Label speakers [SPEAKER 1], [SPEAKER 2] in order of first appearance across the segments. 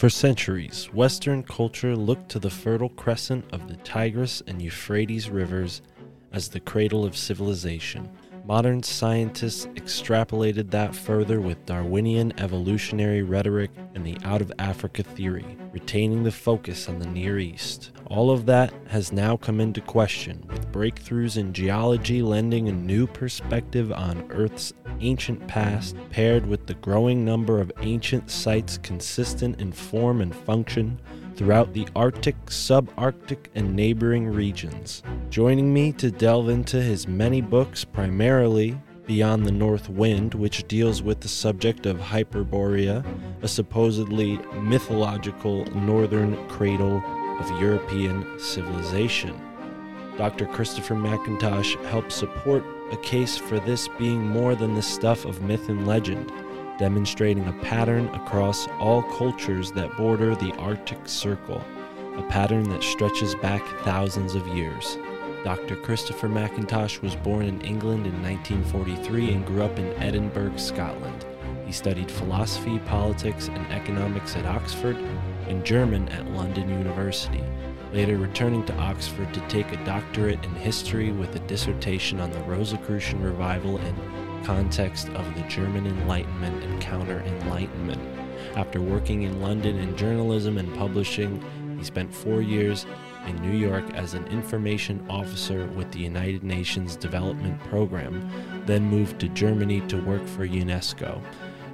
[SPEAKER 1] For centuries, Western culture looked to the Fertile Crescent of the Tigris and Euphrates rivers as the cradle of civilization. Modern scientists extrapolated that further with Darwinian evolutionary rhetoric and the out of Africa theory, retaining the focus on the Near East. All of that has now come into question, with breakthroughs in geology lending a new perspective on Earth's ancient past, paired with the growing number of ancient sites consistent in form and function throughout the Arctic, subarctic, and neighboring regions. Joining me to delve into his many books, primarily Beyond the North Wind, which deals with the subject of Hyperborea, a supposedly mythological northern cradle of European civilization. Dr. Christopher McIntosh helps support a case for this being more than the stuff of myth and legend, demonstrating a pattern across all cultures that border the Arctic Circle, a pattern that stretches back thousands of years. Dr. Christopher McIntosh was born in England in 1943 and grew up in Edinburgh, Scotland. He studied philosophy, politics, and economics at Oxford and German at London University, later returning to Oxford to take a doctorate in history with a dissertation on the Rosicrucian revival in context of the German Enlightenment and Counter Enlightenment. After working in London in journalism and publishing, he spent four years in New York as an information officer with the United Nations Development Program, then moved to Germany to work for UNESCO.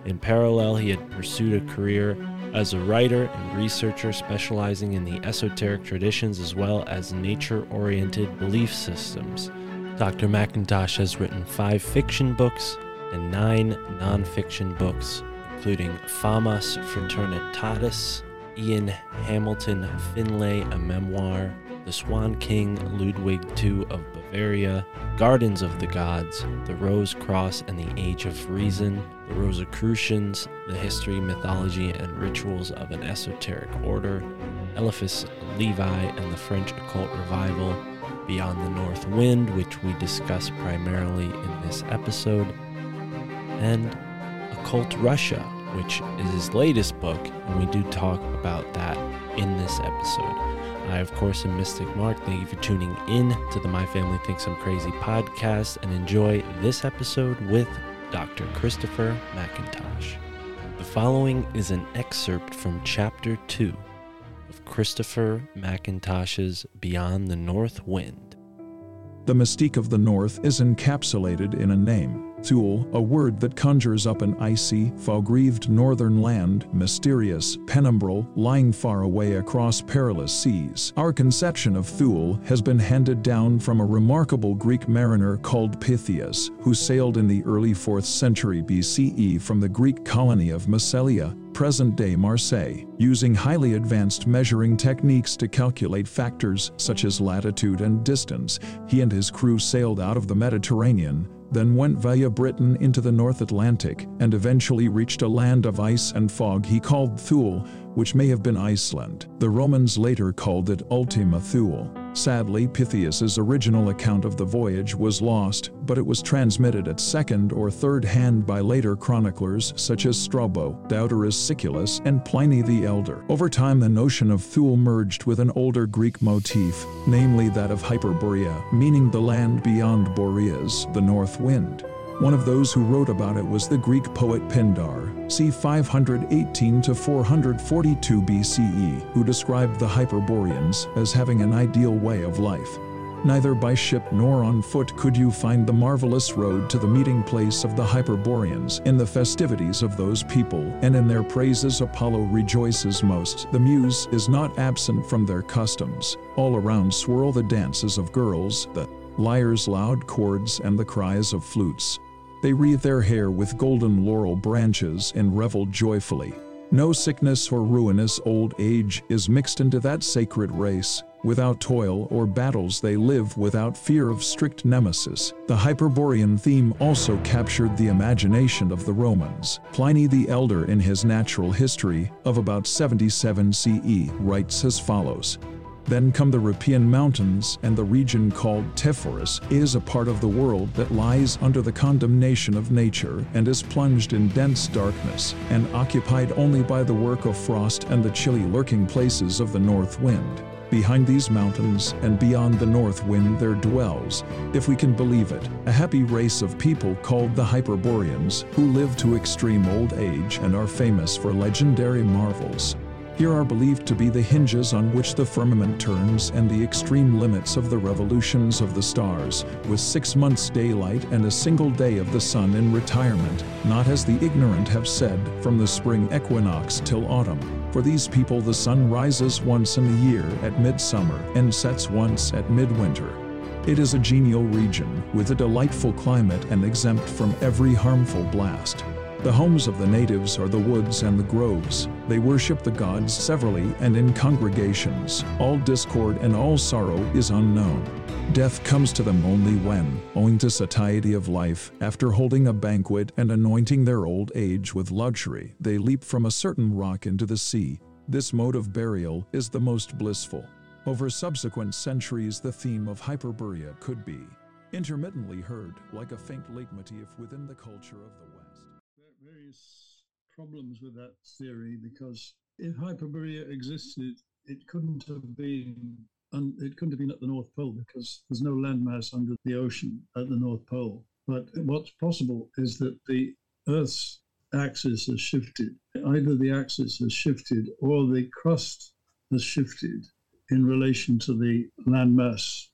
[SPEAKER 1] In parallel, he had pursued a career as a writer and researcher specializing in the esoteric traditions as well as nature oriented belief systems. Dr. McIntosh has written five fiction books and nine nonfiction books, including Famas Fraternitatis, Ian Hamilton Finlay, a memoir, The Swan King Ludwig II of Bavaria, Gardens of the Gods, The Rose Cross and the Age of Reason, The Rosicrucians, The History, Mythology, and Rituals of an Esoteric Order, Eliphas Levi and the French Occult Revival, Beyond the North Wind, which we discuss primarily in this episode, and Occult Russia, which is his latest book, and we do talk about that in this episode. I, of course, am Mystic Mark. Thank you for tuning in to the My Family Thinks I'm Crazy podcast and enjoy this episode with Dr. Christopher McIntosh. The following is an excerpt from Chapter 2 of Christopher McIntosh's Beyond the North Wind.
[SPEAKER 2] The mystique of the North is encapsulated in a name, Thule, a word that conjures up an icy, fog-wreathed northern land, mysterious, penumbral, lying far away across perilous seas. Our conception of Thule has been handed down from a remarkable Greek mariner called Pytheas, who sailed in the early 4th century BCE from the Greek colony of Massalia, present-day Marseille, using highly advanced measuring techniques to calculate factors such as latitude and distance. He and his crew sailed out of the Mediterranean, then went via Britain into the North Atlantic, and eventually reached a land of ice and fog he called Thule, which may have been Iceland. The Romans later called it Ultima Thule. Sadly, Pytheas's original account of the voyage was lost, but it was transmitted at second or third hand by later chroniclers such as Strabo, Diodorus Siculus, and Pliny the Elder. Over time, the notion of Thule merged with an older Greek motif, namely that of Hyperborea, meaning the land beyond Boreas, the north wind. One of those who wrote about it was the Greek poet Pindar, c. 518 to 442 BCE, who described the Hyperboreans as having an ideal way of life. Neither by ship nor on foot could you find the marvelous road to the meeting place of the Hyperboreans. In the festivities of those people, and in their praises Apollo rejoices most. The muse is not absent from their customs. All around swirl the dances of girls, the lyres' loud chords, and the cries of flutes. They wreathe their hair with golden laurel branches and revel joyfully. No sickness or ruinous old age is mixed into that sacred race. Without toil or battles, they live without fear of strict nemesis. The Hyperborean theme also captured the imagination of the Romans. Pliny the Elder, in his Natural History of about 77 CE, writes as follows then come the Riphean Mountains, and the region called Pterophorus is a part of the world that lies under the condemnation of nature and is plunged in dense darkness, and occupied only by the work of frost and the chilly lurking places of the north wind. Behind these mountains and beyond the north wind there dwells, if we can believe it, a happy race of people called the Hyperboreans, who live to extreme old age and are famous for legendary marvels. Here are believed to be the hinges on which the firmament turns and the extreme limits of the revolutions of the stars, with six months' daylight and a single day of the sun in retirement, not as the ignorant have said, from the spring equinox till autumn. For these people, the sun rises once in the year at midsummer and sets once at midwinter. It is a genial region with a delightful climate and exempt from every harmful blast. The homes of the natives are the woods and the groves. They worship the gods severally and in congregations. All discord and all sorrow is unknown. Death comes to them only when, owing to satiety of life, after holding a banquet and anointing their old age with luxury, they leap from a certain rock into the sea. This mode of burial is the most blissful. Over subsequent centuries, the theme of Hyperborea could be intermittently heard like a faint leitmotif within the culture of the
[SPEAKER 3] problems with that theory because if Hyperborea existed, it couldn't have been un, it couldn't have been at the North Pole because there's no landmass under the ocean at the North Pole. But what's possible is that the Earth's axis has shifted. Either the axis has shifted or the crust has shifted in relation to the landmass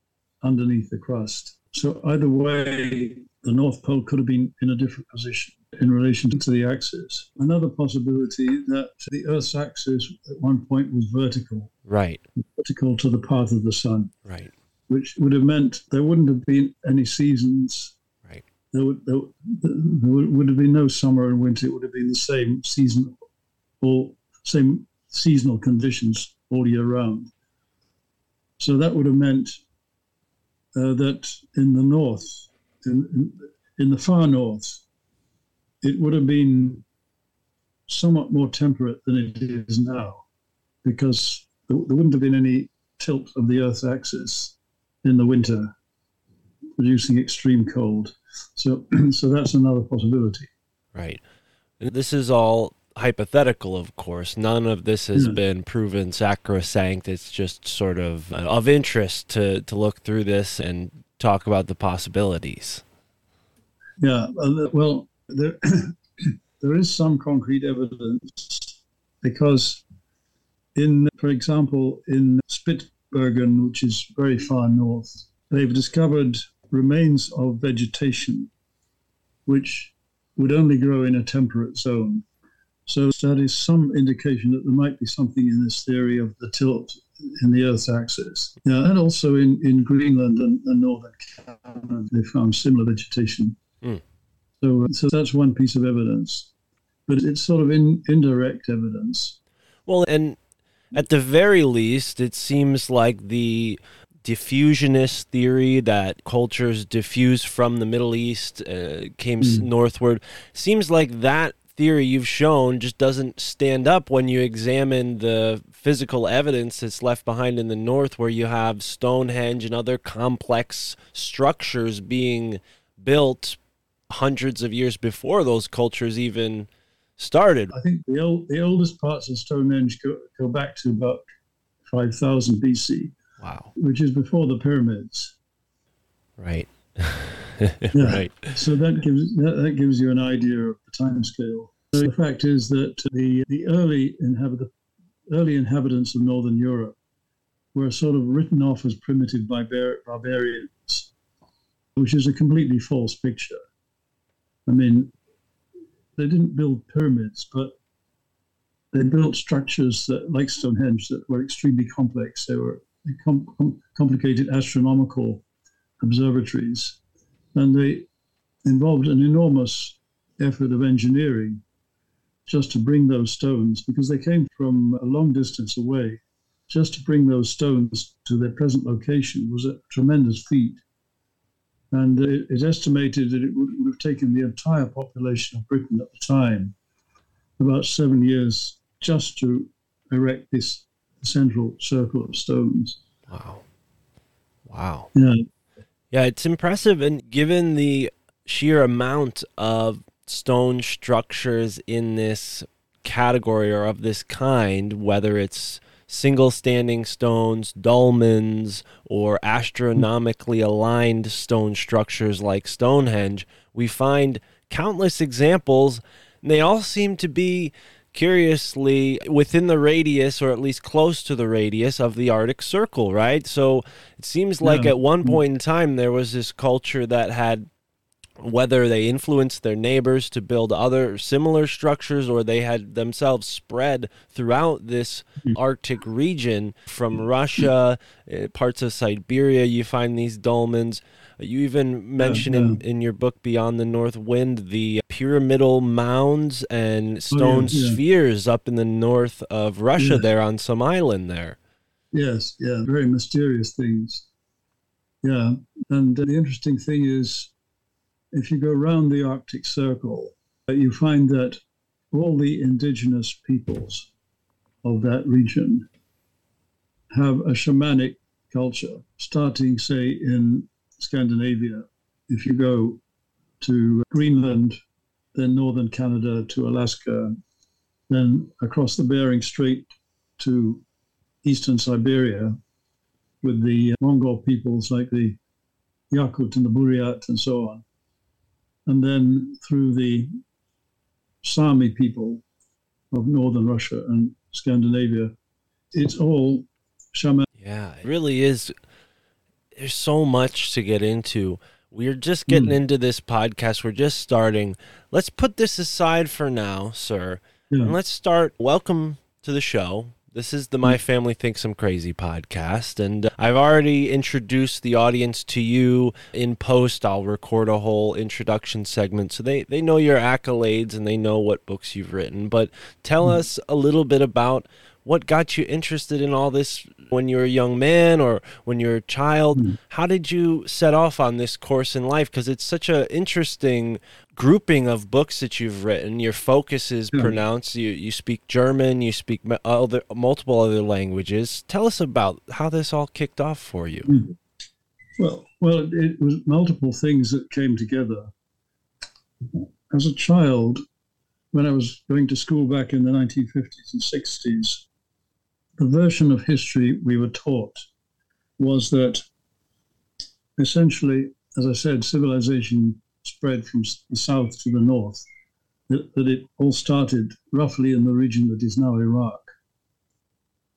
[SPEAKER 3] underneath the crust. So either way, the North Pole could have been in a different position in relation to the axis. Another possibility that the Earth's axis at one point was vertical,
[SPEAKER 1] Right,
[SPEAKER 3] vertical to the path of the sun,
[SPEAKER 1] right,
[SPEAKER 3] which would have meant there wouldn't have been any seasons.
[SPEAKER 1] right.
[SPEAKER 3] There would, there, there would have been no summer and winter. It would have been the same season, or same seasonal conditions all year round. So that would have meant uh, that in the north, in, in, in the far north, it would have been somewhat more temperate than it is now, because there, wouldn't have been any tilt of the Earth's axis in the winter, producing extreme cold. So, so that's another possibility.
[SPEAKER 1] Right. And this is all hypothetical, of course. None of this has
[SPEAKER 3] Yeah.
[SPEAKER 1] been proven sacrosanct. It's just sort of uh, of interest to, to look through this and talk about the possibilities.
[SPEAKER 3] Yeah, uh, well, there, there is some concrete evidence because, in, for example, in Spitsbergen, which is very far north, they've discovered remains of vegetation which would only grow in a temperate zone. So that is some indication that there might be something in this theory of the tilt in the Earth's axis. Yeah, and also in, in Greenland and, and northern Canada, they found similar vegetation. Hmm. So, so that's one piece of evidence, but it's sort of in, indirect evidence.
[SPEAKER 1] Well, and at the very least, it seems like the diffusionist theory that cultures diffuse from the Middle East, uh, came s northward, seems like that theory you've shown just doesn't stand up when you examine the physical evidence that's left behind in the north where you have Stonehenge and other complex structures being built hundreds of years before those cultures even started.
[SPEAKER 3] I think the old, the oldest parts of Stonehenge go, go back to about 5000 BC,
[SPEAKER 1] Wow.
[SPEAKER 3] which is before the pyramids.
[SPEAKER 1] Right.
[SPEAKER 3] Yeah.
[SPEAKER 1] right.
[SPEAKER 3] So that gives that, that gives you an idea of the time scale. The fact is that the the early inhabit early inhabitants of northern Europe were sort of written off as primitive barbar- barbarians, which is a completely false picture. I mean, they didn't build pyramids, but they built structures that, like Stonehenge, that were extremely complex. They were com- com- complicated astronomical observatories, and they involved an enormous effort of engineering just to bring those stones, because they came from a long distance away. Just to bring those stones to their present location was a tremendous feat. And it is estimated that it would, would have taken the entire population of Britain at the time about seven years just to erect this central circle of stones.
[SPEAKER 1] Wow. Wow.
[SPEAKER 3] Yeah,
[SPEAKER 1] Yeah, it's impressive. And given the sheer amount of stone structures in this category or of this kind, whether it's single standing stones, dolmens, or astronomically aligned stone structures like Stonehenge, we find countless examples. And they all seem to be curiously within the radius or at least close to the radius of the Arctic Circle, right? So it seems like
[SPEAKER 3] Yeah.
[SPEAKER 1] at one point in time there was this culture that had whether they influenced their neighbors to build other similar structures or they had themselves spread throughout this Arctic region from Russia, uh, parts of Siberia, you find these dolmens. You even mention in, in your book Beyond the North Wind the pyramidal mounds and stone
[SPEAKER 3] yeah.
[SPEAKER 1] spheres up in the north of Russia
[SPEAKER 3] Yeah.
[SPEAKER 1] there on some island there.
[SPEAKER 3] Yes, yeah, very mysterious things. Yeah, and the interesting thing is, if you go around the Arctic Circle, uh, you find that all the indigenous peoples of that region have a shamanic culture, starting, say, in Scandinavia. If you go to Greenland, then northern Canada to Alaska, then across the Bering Strait to eastern Siberia with the Mongol peoples like the Yakut and the Buryat and so on. And then through the Sami people of northern Russia and Scandinavia, it's all shaman.
[SPEAKER 1] Yeah, it really is. There's so much to get into. We're just getting
[SPEAKER 3] Mm.
[SPEAKER 1] into this podcast. We're just starting. Let's put this aside for now, sir.
[SPEAKER 3] Yeah.
[SPEAKER 1] And let's start. Welcome to the show. This is the My Family Thinks I'm Crazy podcast. And uh, I've already introduced the audience to you in post. I'll record a whole introduction segment so they, they know your accolades and they know what books you've written. But tell us a little bit about what got you interested in all this when you were a young man or when you were a child? How did you set off on this course in life? Because it's such an interesting grouping of books that you've written. Your focus is
[SPEAKER 3] Yeah.
[SPEAKER 1] pronounced. You you speak German. You speak other multiple other languages. Tell us about how this all kicked off for you. Hmm.
[SPEAKER 3] Well, well, it, it was multiple things that came together. As a child, when I was going to school back in the 1950s and 60s, the version of history we were taught was that essentially, as I said, civilization spread from the south to the north, that, that it all started roughly in the region that is now Iraq,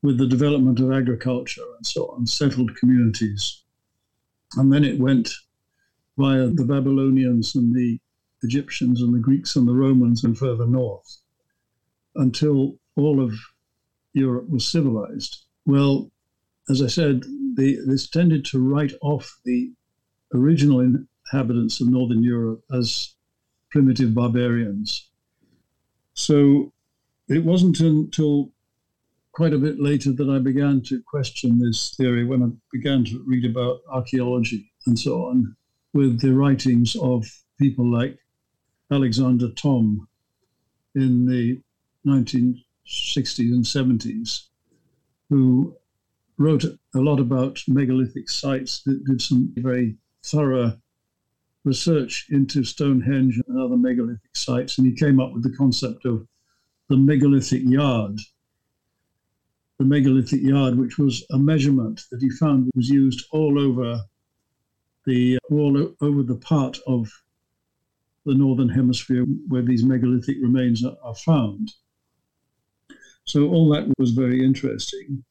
[SPEAKER 3] with the development of agriculture and so on, settled communities. And then it went via the Babylonians and the Egyptians and the Greeks and the Romans and further north until all of Europe was civilized. Well, as I said, the, this tended to write off the original inhabitants of Northern Europe as primitive barbarians. So it wasn't until quite a bit later that I began to question this theory when I began to read about archaeology and so on, with the writings of people like Alexander Thom in the 1960s and 70s who wrote a lot about megalithic sites, did some very thorough research into Stonehenge and other megalithic sites, and he came up with the concept of the megalithic yard. The megalithic yard, which was a measurement that he found was used all over the all over the part of the northern hemisphere where these megalithic remains are, are found. So all that was very interesting.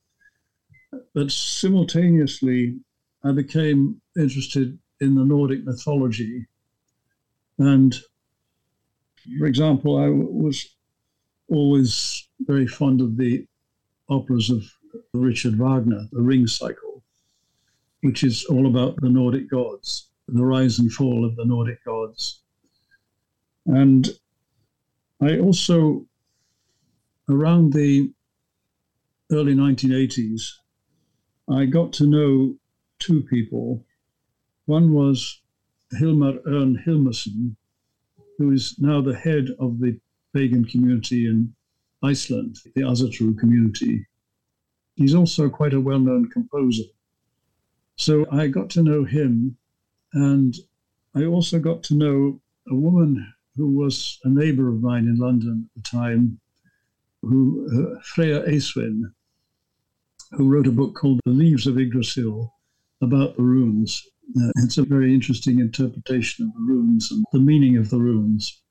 [SPEAKER 3] But simultaneously, I became interested in the Nordic mythology. And for example, I was always very fond of the operas of Richard Wagner, the Ring Cycle, which is all about the Nordic gods, the rise and fall of the Nordic gods. And I also, around the early 1980s, I got to know two people. One was Hilmar Örn Hilmarsson, who is now the head of the pagan community in Iceland, the Ásatrú community. He's also quite a well known composer. So I got to know him, and I also got to know a woman who was a neighbor of mine in London at the time, who uh, Freya Aswynn, who wrote a book called The Leaves of Yggdrasil about the runes. Uh, it's a very interesting interpretation of the runes and the meaning of the runes.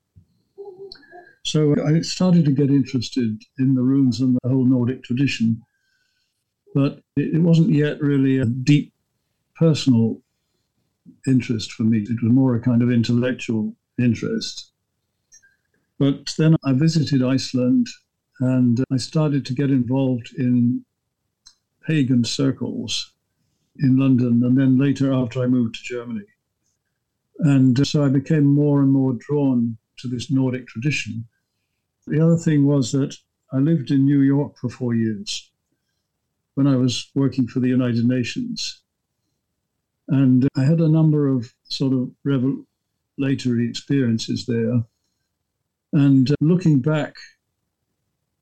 [SPEAKER 3] So I started to get interested in the runes and the whole Nordic tradition, but it, it wasn't yet really a deep personal interest for me. It was more a kind of intellectual interest. But then I visited Iceland and I started to get involved in pagan circles in London, and then later after I moved to Germany. And uh, so I became more and more drawn to this Nordic tradition. The other thing was that I lived in New York for four years when I was working for the United Nations. And I had a number of sort of revelatory experiences there. And uh, looking back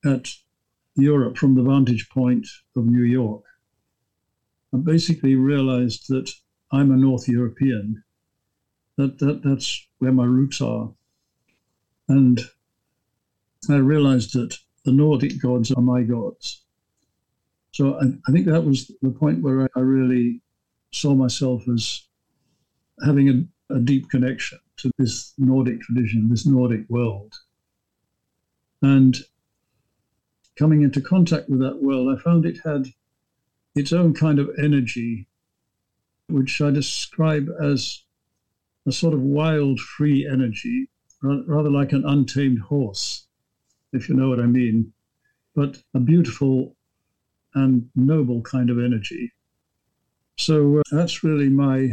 [SPEAKER 3] at Europe from the vantage point of New York, I basically realized that I'm a North European. That, that that's where my roots are. And I realized that the Nordic gods are my gods. So I, I think that was the point where I, I really saw myself as having a, a deep connection to this Nordic tradition, this Nordic world. And coming into contact with that world, I found it had its own kind of energy, which I describe as a sort of wild, free energy, rather like an untamed horse, if you know what I mean, but a beautiful and noble kind of energy. So uh, that's really my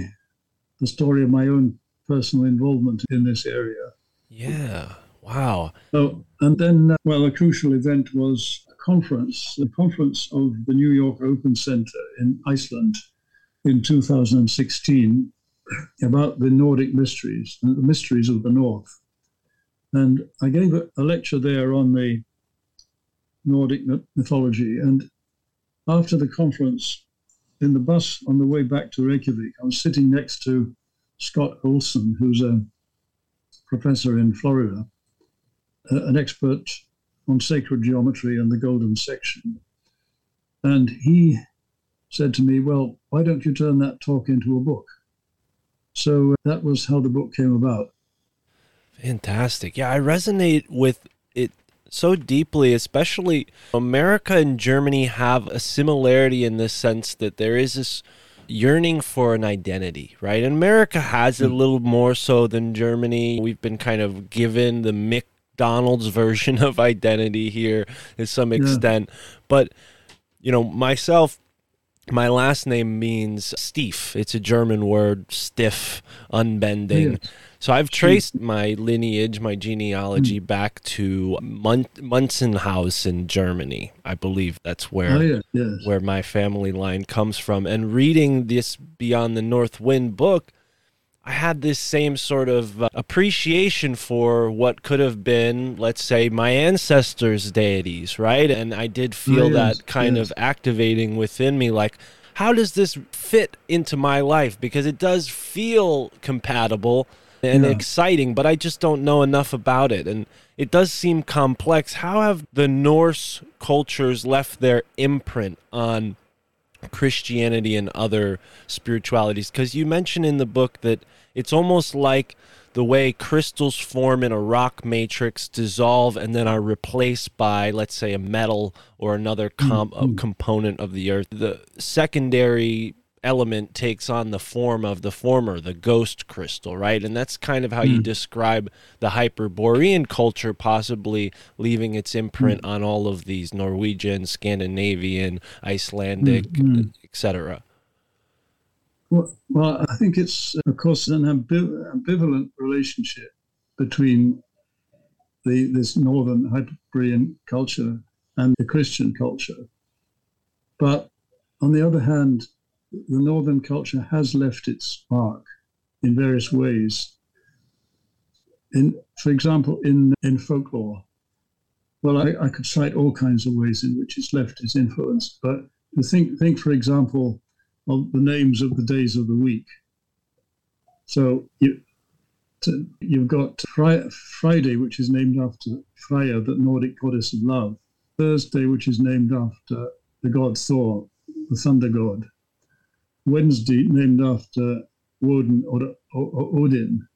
[SPEAKER 3] the story of my own personal involvement in this area.
[SPEAKER 1] Yeah. Wow.
[SPEAKER 3] So, and then, uh, well, a crucial event was conference, the conference of the New York Open Center in Iceland in 2016 about the Nordic mysteries, and the mysteries of the North. And I gave a, a lecture there on the Nordic mythology. And after the conference, in the bus on the way back to Reykjavik, I was sitting next to Scott Olsen, who's a professor in Florida an expert on sacred geometry and the golden section. And he said to me, Well, why don't you turn that talk into a book? So uh, that was how the book came about.
[SPEAKER 1] Fantastic. Yeah, I resonate with it so deeply, especially America and Germany have a similarity in the sense that there is this yearning for an identity, right? And America has it a little more so than Germany. We've been kind of given the McDonald's version of identity here to some extent. But, you know, myself, my last name means steif. It's a German word, stiff, unbending. So I've traced my lineage, my genealogy mm. back to Mun- Munzenhaus in Germany. I believe that's where
[SPEAKER 3] Oh, yeah, yes.
[SPEAKER 1] where my family line comes from. And reading this Beyond the North Wind book, I had this same sort of uh, appreciation for what could have been, let's say, my ancestors' deities, right? And I did feel
[SPEAKER 3] yes,
[SPEAKER 1] that kind
[SPEAKER 3] yes.
[SPEAKER 1] of activating within me, like, how does this fit into my life? Because it does feel compatible and
[SPEAKER 3] Yeah.
[SPEAKER 1] exciting, but I just don't know enough about it. And it does seem complex. How have the Norse cultures left their imprint on Christianity and other spiritualities? Because you mention in the book that it's almost like the way crystals form in a rock matrix dissolve and then are replaced by, let's say, a metal or another com- uh, component of the earth. The secondary element takes on the form of the former, the ghost crystal, right? And that's kind of how you hmm. describe the Hyperborean culture, possibly leaving its imprint hmm. on all of these Norwegian, Scandinavian, Icelandic, hmm, etc.
[SPEAKER 3] Well, well, I think it's, of course, an ambiv- ambivalent relationship between the this northern Hyperborean culture and the Christian culture. But on the other hand, the northern culture has left its mark in various ways. In, for example, in in folklore, well, I, I could cite all kinds of ways in which it's left its influence. But think, think, for example, of the names of the days of the week. So you, to, you've got Fri- Friday, which is named after Freya, the Nordic goddess of love. Thursday, which is named after the god Thor, the thunder god. Wednesday, named after Woden or, Odin,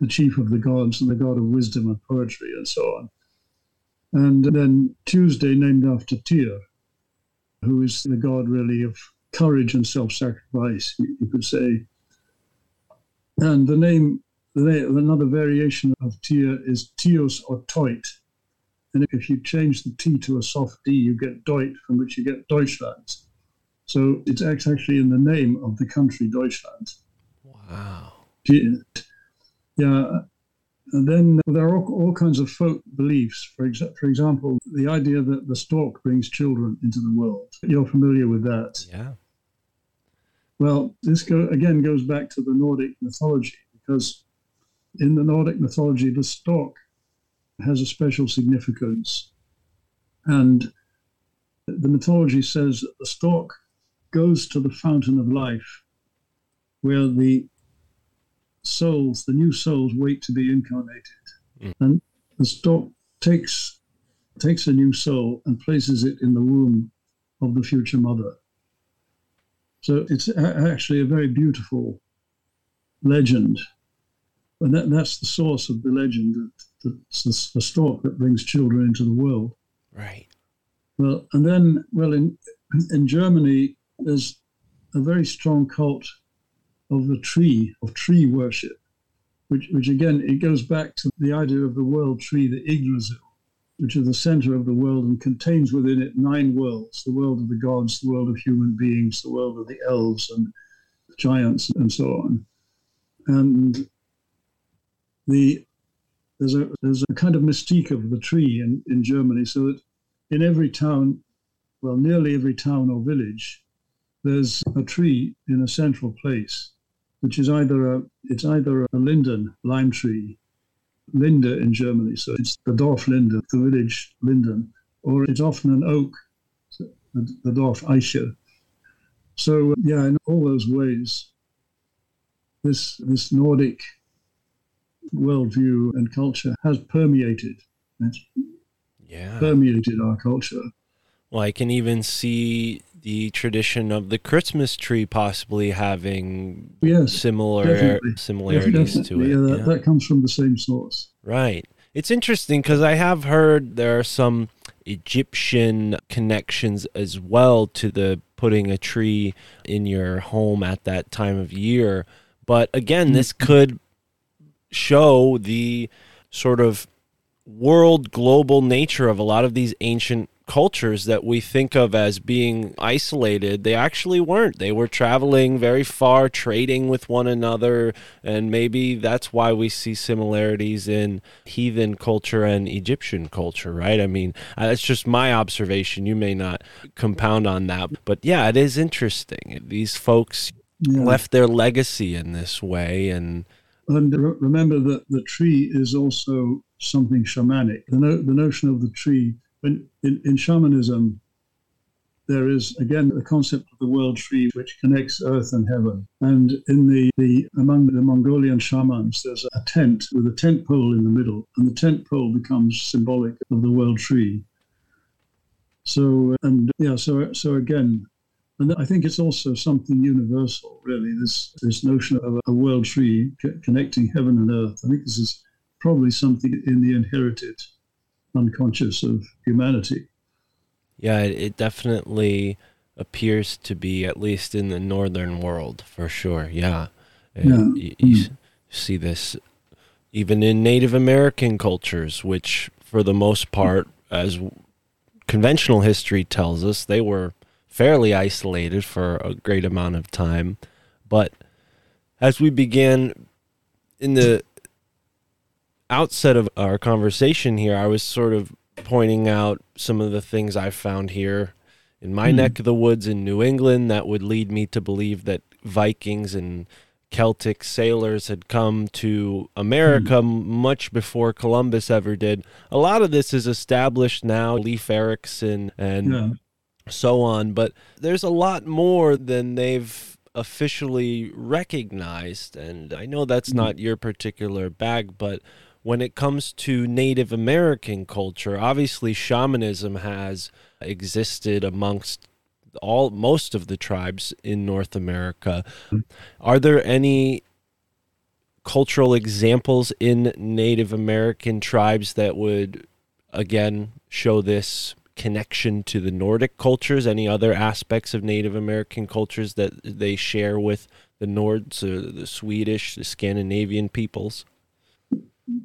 [SPEAKER 3] the chief of the gods and the god of wisdom and poetry, and so on. And then Tuesday, named after Tyr, who is the god really of courage and self-sacrifice, you, could say. And the name, the name, another variation of Tyr is Tios or Toit. And if you change the T to a soft D, you get Deut, from which you get Deutschland. So it's act- actually in the name of the country Deutschland.
[SPEAKER 1] Wow.
[SPEAKER 3] Yeah. And then there are all, all kinds of folk beliefs. For, exa- for example, the idea that the stork brings children into the world. You're familiar with that.
[SPEAKER 1] Yeah.
[SPEAKER 3] Well, this go, again goes back to the Nordic mythology because in the Nordic mythology, the stork has a special significance. And the mythology says that the stork goes to the fountain of life where the souls, the new souls, wait to be incarnated.
[SPEAKER 1] Mm.
[SPEAKER 3] And the stork takes takes a new soul and places it in the womb of the future mother. So it's actually a very beautiful legend. And that, that's the source of the legend that, that it's the, the stork that brings children into the world.
[SPEAKER 1] Right.
[SPEAKER 3] Well, and then, well, in, in Germany, there's a very strong cult of the tree, of tree worship, which, which again, it goes back to the idea of the world tree, the Yggdrasil, which is the center of the world and contains within it nine worlds the world of the gods, the world of human beings, the world of the elves and giants, and so on. And the there's a there's a kind of mystique of the tree in, in Germany, so that in every town, well, nearly every town or village, there's a tree in a central place, which is either a it's either a linden lime tree, Linde in Germany, so it's the Dorf Linde, the village linden, or it's often an oak, the, Dorf Eiche. So yeah, in all those ways, this this Nordic worldview and culture has permeated. It's
[SPEAKER 1] Yeah.
[SPEAKER 3] permeated our culture.
[SPEAKER 1] Well, I can even see the tradition of the Christmas tree possibly having
[SPEAKER 3] Yes,
[SPEAKER 1] similar
[SPEAKER 3] definitely.
[SPEAKER 1] similarities to it.
[SPEAKER 3] Yeah, that,
[SPEAKER 1] yeah.
[SPEAKER 3] that comes from the same source.
[SPEAKER 1] Right. It's interesting because I have heard there are some Egyptian connections as well to the putting a tree in your home at that time of year. But again, this mm-hmm. could show the sort of world global nature of a lot of these ancient cultures that we think of as being isolated they actually weren't they were traveling very far trading with one another and maybe that's why we see similarities in heathen culture and egyptian culture right i mean uh, that's just my observation you may not compound on that but yeah it is interesting these folks
[SPEAKER 3] Yeah.
[SPEAKER 1] left their legacy in this way. And
[SPEAKER 3] And remember that the tree is also something shamanic. The, no, the notion of the tree, when in, in shamanism, there is again the concept of the world tree, which connects earth and heaven. And in the, the among the Mongolian shamans, there's a tent with a tent pole in the middle, and the tent pole becomes symbolic of the world tree. So uh, and yeah, so so again, and I think it's also something universal, really. This this notion of a world tree co- connecting heaven and earth. I think this is probably something in the inherited unconscious of humanity.
[SPEAKER 1] yeah, it, it definitely appears to be, at least in the northern world, for sure. Yeah.
[SPEAKER 3] Yeah.
[SPEAKER 1] y- mm. you s- see this even in Native American cultures, which, for the most part, as conventional history tells us, they were fairly isolated for a great amount of time. But as we began in the outset of our conversation here, I was sort of pointing out some of the things I found here in my
[SPEAKER 3] Hmm.
[SPEAKER 1] neck of the woods in New England that would lead me to believe that Vikings and Celtic sailors had come to America m much before Columbus ever did. A lot of this is established now, Leif Erikson and
[SPEAKER 3] Yeah.
[SPEAKER 1] so on, but there's a lot more than they've officially recognized. And I know that's not your particular bag, but when it comes to Native American culture, obviously shamanism has existed amongst all most of the tribes in North America. Are there any cultural examples in Native American tribes that would again show this connection to the Nordic cultures? Any other aspects of Native American cultures that they share with the Nords, or the Swedish, the Scandinavian peoples?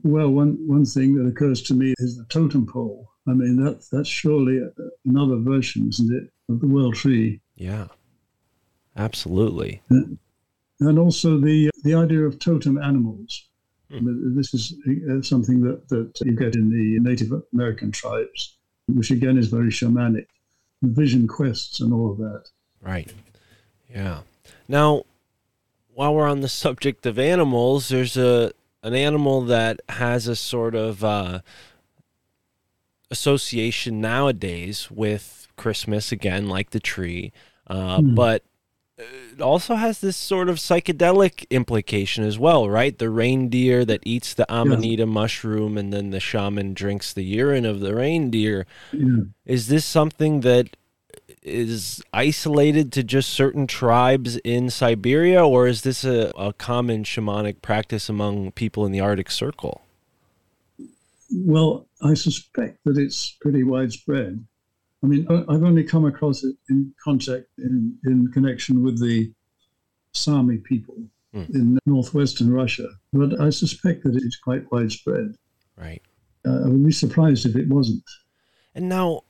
[SPEAKER 3] Well, one, one thing that occurs to me is the totem pole. I mean, that, that's surely another version, isn't it, of the world tree?
[SPEAKER 1] Yeah, absolutely.
[SPEAKER 3] And also the the idea of totem animals. Mean, This is uh, something that, that you get in the Native American tribes, which again is very shamanic. Vision quests and all of that.
[SPEAKER 1] Right. Yeah. Now, while we're on the subject of animals, there's a an animal that has a sort of uh, association nowadays with Christmas again, like the tree, uh, but it also has this sort of psychedelic implication as well, right? The reindeer that eats the amanita mushroom, and then the shaman drinks the urine of the reindeer.
[SPEAKER 3] Yeah.
[SPEAKER 1] Is this something that is isolated to just certain tribes in Siberia, or is this a, a common shamanic practice among people in the Arctic Circle?
[SPEAKER 3] Well, I suspect that it's pretty widespread. I mean, I've only come across it in contact in, in connection with the Sami people
[SPEAKER 1] Hmm.
[SPEAKER 3] in northwestern Russia, but I suspect that it's quite widespread.
[SPEAKER 1] Right.
[SPEAKER 3] Uh, I would be surprised if it wasn't.
[SPEAKER 1] And now,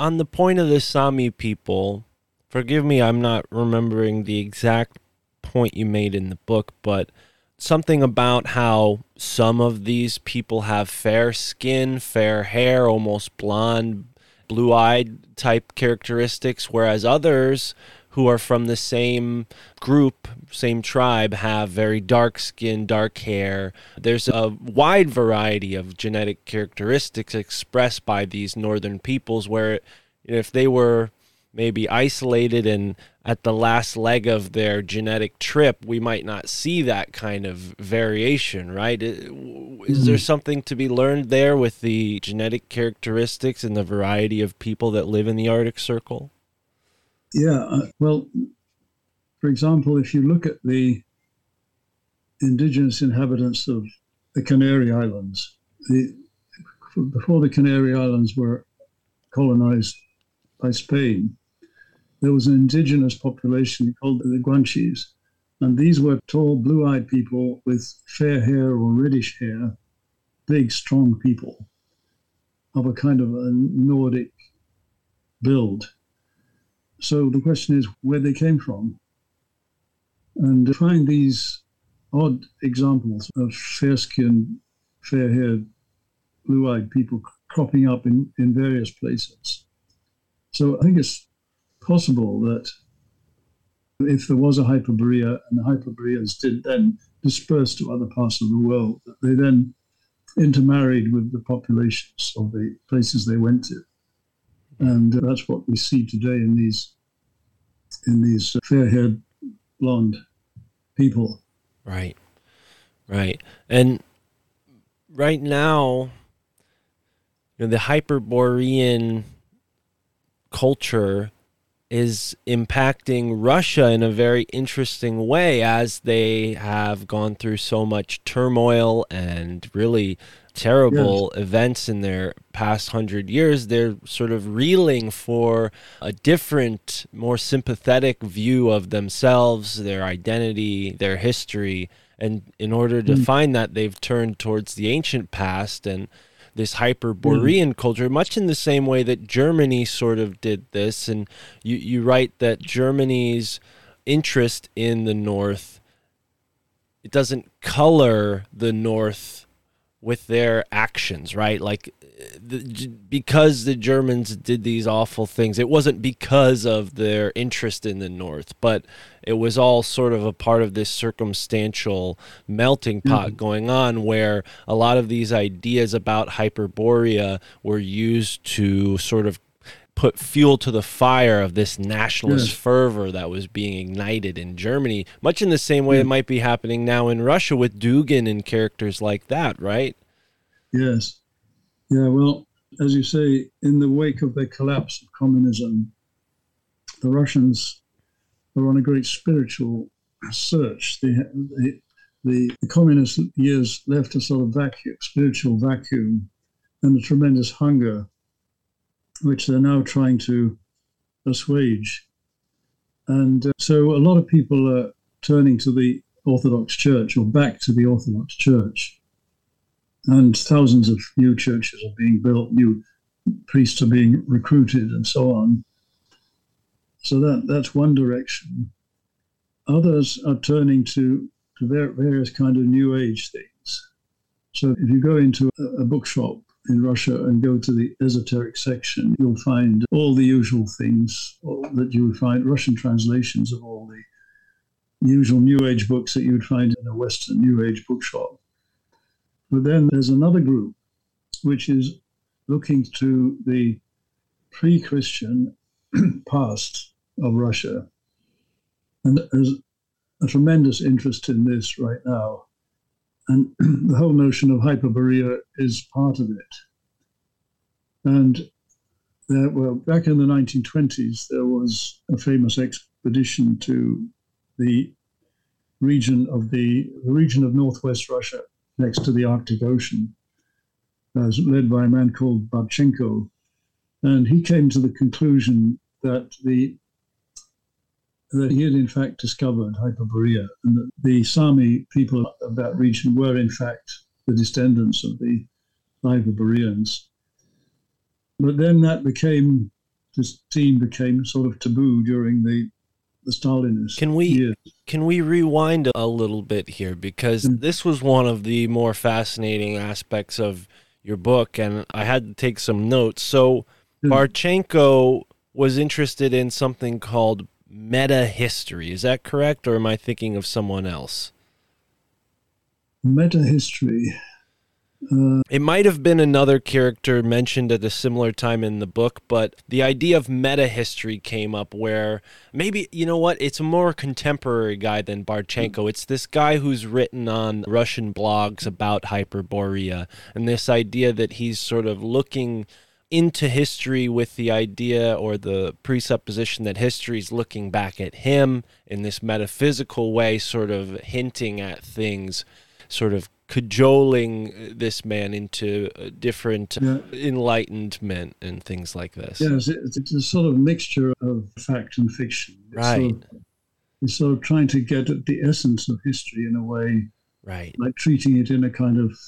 [SPEAKER 1] on the point of the Sami people, forgive me, I'm not remembering the exact point you made in the book, but something about how some of these people have fair skin, fair hair, almost blonde, blue eyed type characteristics, whereas others who are from the same group, same tribe, have very dark skin, dark hair. There's a wide variety of genetic characteristics expressed by these northern peoples where if they were maybe isolated and at the last leg of their genetic trip, we might not see that kind of variation, right? Is there mm. something to be learned there with the genetic characteristics and the variety of people that live in the Arctic Circle?
[SPEAKER 3] Yeah, uh, well, for example, if you look at the indigenous inhabitants of the Canary Islands, the, before the Canary Islands were colonized by Spain, there was an indigenous population called the Guanches. And these were tall, blue eyed people with fair hair or reddish hair, big, strong people of a kind of a Nordic build. So the question is where they came from. And to find these odd examples of fair skinned, fair haired, blue eyed people cropping up in, in various places. So I think it's possible that if there was a Hyperborea and the Hyperboreans did then disperse to other parts of the world, they then intermarried with the populations of the places they went to. And that's what we see today in these in these uh, fair-haired blonde people.
[SPEAKER 1] Right. Right. And right now, you know, the Hyperborean culture is impacting Russia in a very interesting way as they have gone through so much turmoil and really terrible events in their past hundred years. They're sort of reeling for a different, more sympathetic view of themselves, their identity, their history. And in order to mm. find that, they've turned towards the ancient past and this Hyperborean mm. culture, much in the same way that Germany sort of did this. And you, you write that Germany's interest in the North, it doesn't color the North with their actions, right? Like, the, because the Germans did these awful things, it wasn't because of their interest in the North, but it was all sort of a part of this circumstantial melting mm-hmm. pot going on where a lot of these ideas about Hyperborea were used to sort of put fuel to the fire of this nationalist
[SPEAKER 3] Yes.
[SPEAKER 1] fervor that was being ignited in Germany, much in the same way it might be happening now in Russia with Dugin and characters like that, right?
[SPEAKER 3] Yes. Yeah, well, as you say, in the wake of the collapse of communism, the Russians were on a great spiritual search. They, they, the, the communist years left a sort of vacuum, spiritual vacuum, and a tremendous hunger, which they're now trying to assuage. And uh, so a lot of people are turning to the Orthodox Church or back to the Orthodox Church and thousands of new churches are being built, new priests are being recruited, and so on. So that that's one direction. Others are turning to to various kind of new age things. So if you go into a, a bookshop in Russia and go to the esoteric section, you'll find all the usual things that you would find Russian translations of all the usual new age books that you would find in a Western new age bookshop. But then there's another group which is looking to the pre Christian past of Russia. And there's a tremendous interest in this right now. And the whole notion of Hyperborea is part of it. And there, well, back in the 1920s, there was a famous expedition to the region of the, the region of northwest Russia next to the Arctic Ocean, was led by a man called Barchenko. And he came to the conclusion that the that he had in fact discovered Hyperborea, and that the Sami people of that region were in fact the descendants of the Hyperboreans. But then that became this scene became sort of taboo during the the Stalinist
[SPEAKER 1] Can we-
[SPEAKER 3] years.
[SPEAKER 1] Can we rewind a little bit here because
[SPEAKER 3] Mm.
[SPEAKER 1] this was one of the more fascinating aspects of your book, and I had to take some notes. So
[SPEAKER 3] Mm.
[SPEAKER 1] Barchenko was interested in something called meta history. Is that correct, or am I thinking of someone else?
[SPEAKER 3] Meta history. Uh,
[SPEAKER 1] It might have been another character mentioned at a similar time in the book, but the idea of meta history came up where maybe, you know what, it's a more contemporary guy than Barchenko. It's this guy who's written on Russian blogs about Hyperborea and this idea that he's sort of looking into history with the idea or the presupposition that history is looking back at him in this metaphysical way, sort of hinting at things, sort of cajoling this man into uh, different
[SPEAKER 3] Yeah.
[SPEAKER 1] enlightenment and things like this.
[SPEAKER 3] Yes, it, it's a sort of mixture of fact and fiction. It's
[SPEAKER 1] Right.
[SPEAKER 3] Sort of, it's sort of trying to get at the essence of history in a way,
[SPEAKER 1] Right.
[SPEAKER 3] like treating it in a kind of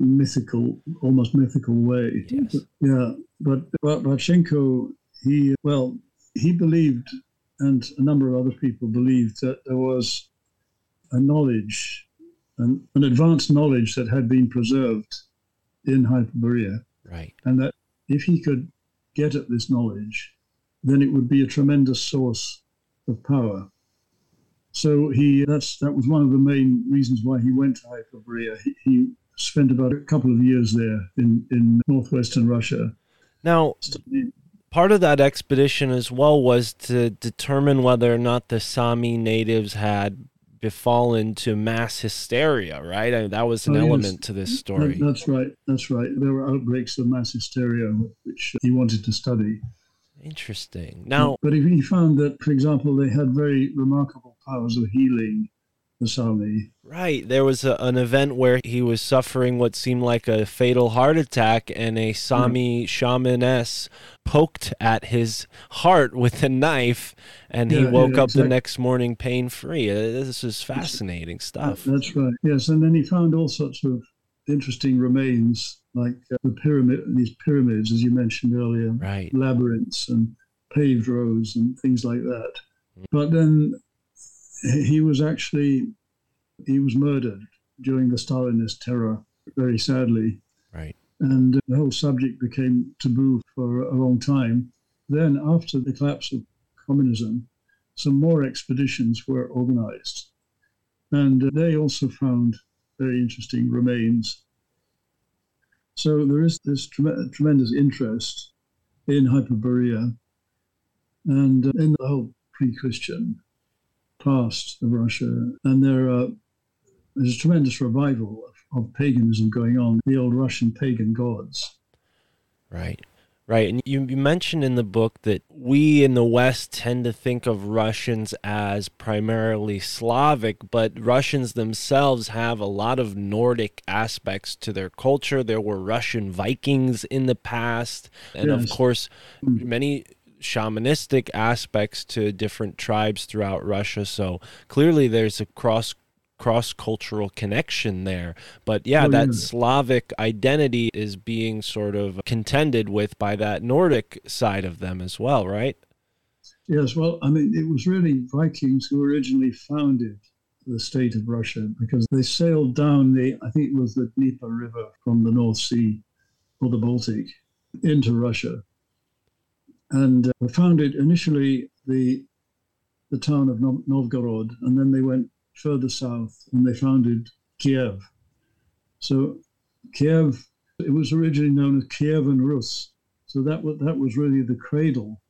[SPEAKER 3] mythical, almost mythical way.
[SPEAKER 1] Yes.
[SPEAKER 3] Yeah, but but he well, he believed, and a number of other people believed that there was a knowledge, an, an advanced knowledge that had been preserved in Hyperborea
[SPEAKER 1] Right.
[SPEAKER 3] and that if he could get at this knowledge, then it would be a tremendous source of power. So he that's that was one of the main reasons why he went to Hyperborea. He, he spent about a couple of years there in, in northwestern Russia.
[SPEAKER 1] Now, part of that expedition as well was to determine whether or not the Sami natives had befallen to mass hysteria, right? I mean, that was an
[SPEAKER 3] Oh, yes.
[SPEAKER 1] element to this story.
[SPEAKER 3] That- that's right. That's right. There were outbreaks of mass hysteria, which he wanted to study.
[SPEAKER 1] Interesting. Now,
[SPEAKER 3] but he found that, for example, they had very remarkable powers of healing.
[SPEAKER 1] Right, there was a, an event where he was suffering what seemed like a fatal heart attack, and a Sami shamaness poked at his heart with a knife, and he woke
[SPEAKER 3] yeah,
[SPEAKER 1] up the next morning pain free. This is fascinating stuff.
[SPEAKER 3] That's right. Yes, and then he found all sorts of interesting remains, like uh, the pyramid, these pyramids, as you mentioned earlier,
[SPEAKER 1] Right.
[SPEAKER 3] labyrinths and paved roads and things like that. But then he was actually he was murdered during the Stalinist terror, very sadly,
[SPEAKER 1] Right.
[SPEAKER 3] and the whole subject became taboo for a long time. Then, after the collapse of communism, some more expeditions were organized, and they also found very interesting remains. So there is this trem- tremendous interest in Hyperborea and uh, in the whole pre-Christian past of Russia, and there are there's a tremendous revival of, of paganism going on. The old Russian pagan gods.
[SPEAKER 1] Right. Right. And you, you mentioned in the book that we in the West tend to think of Russians as primarily Slavic, but Russians themselves have a lot of Nordic aspects to their culture. There were Russian Vikings in the past, and of course, hmm. many shamanistic aspects to different tribes throughout Russia. So clearly there's a cross cross cultural connection there. But yeah,
[SPEAKER 3] Oh,
[SPEAKER 1] that
[SPEAKER 3] yeah.
[SPEAKER 1] Slavic identity is being sort of contended with by that Nordic side of them as well, right?
[SPEAKER 3] Yes, well, I mean, it was really Vikings who originally founded the state of Russia because they sailed down the, I think it was the Dnieper River from the North Sea or the Baltic into Russia, and uh, founded initially the the town of Novgorod, and then they went further south and they founded Kiev. So Kiev, it was originally known as Kievan Rus. So that was, that was really the cradle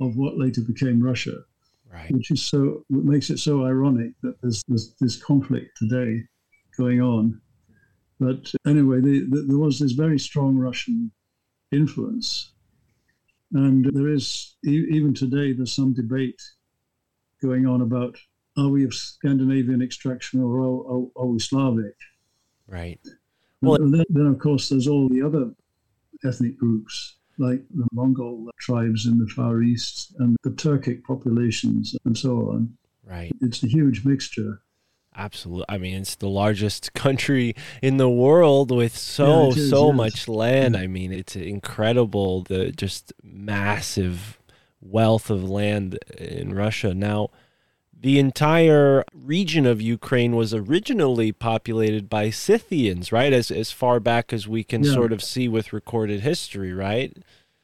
[SPEAKER 3] of what later became Russia,
[SPEAKER 1] Right.
[SPEAKER 3] which is so what makes it so ironic that there's, there's this conflict today going on. But anyway, the, the, there was this very strong Russian influence, and there is even today there's some debate going on about are we of Scandinavian extraction or are, are, are we Slavic?
[SPEAKER 1] Right.
[SPEAKER 3] Well,
[SPEAKER 1] Well-
[SPEAKER 3] and then, then, of course, there's all the other ethnic groups, like the Mongol tribes in the Far East and the Turkic populations and so on.
[SPEAKER 1] Right.
[SPEAKER 3] It's a huge mixture.
[SPEAKER 1] Absolutely. I mean, it's the largest country in the world with so
[SPEAKER 3] Yeah, is,
[SPEAKER 1] so
[SPEAKER 3] yes.
[SPEAKER 1] much land. I mean, it's incredible the just massive wealth of land in Russia. Now, the entire region of Ukraine was originally populated by Scythians, right? As as far back as we can
[SPEAKER 3] Yeah.
[SPEAKER 1] sort of see with recorded history, right?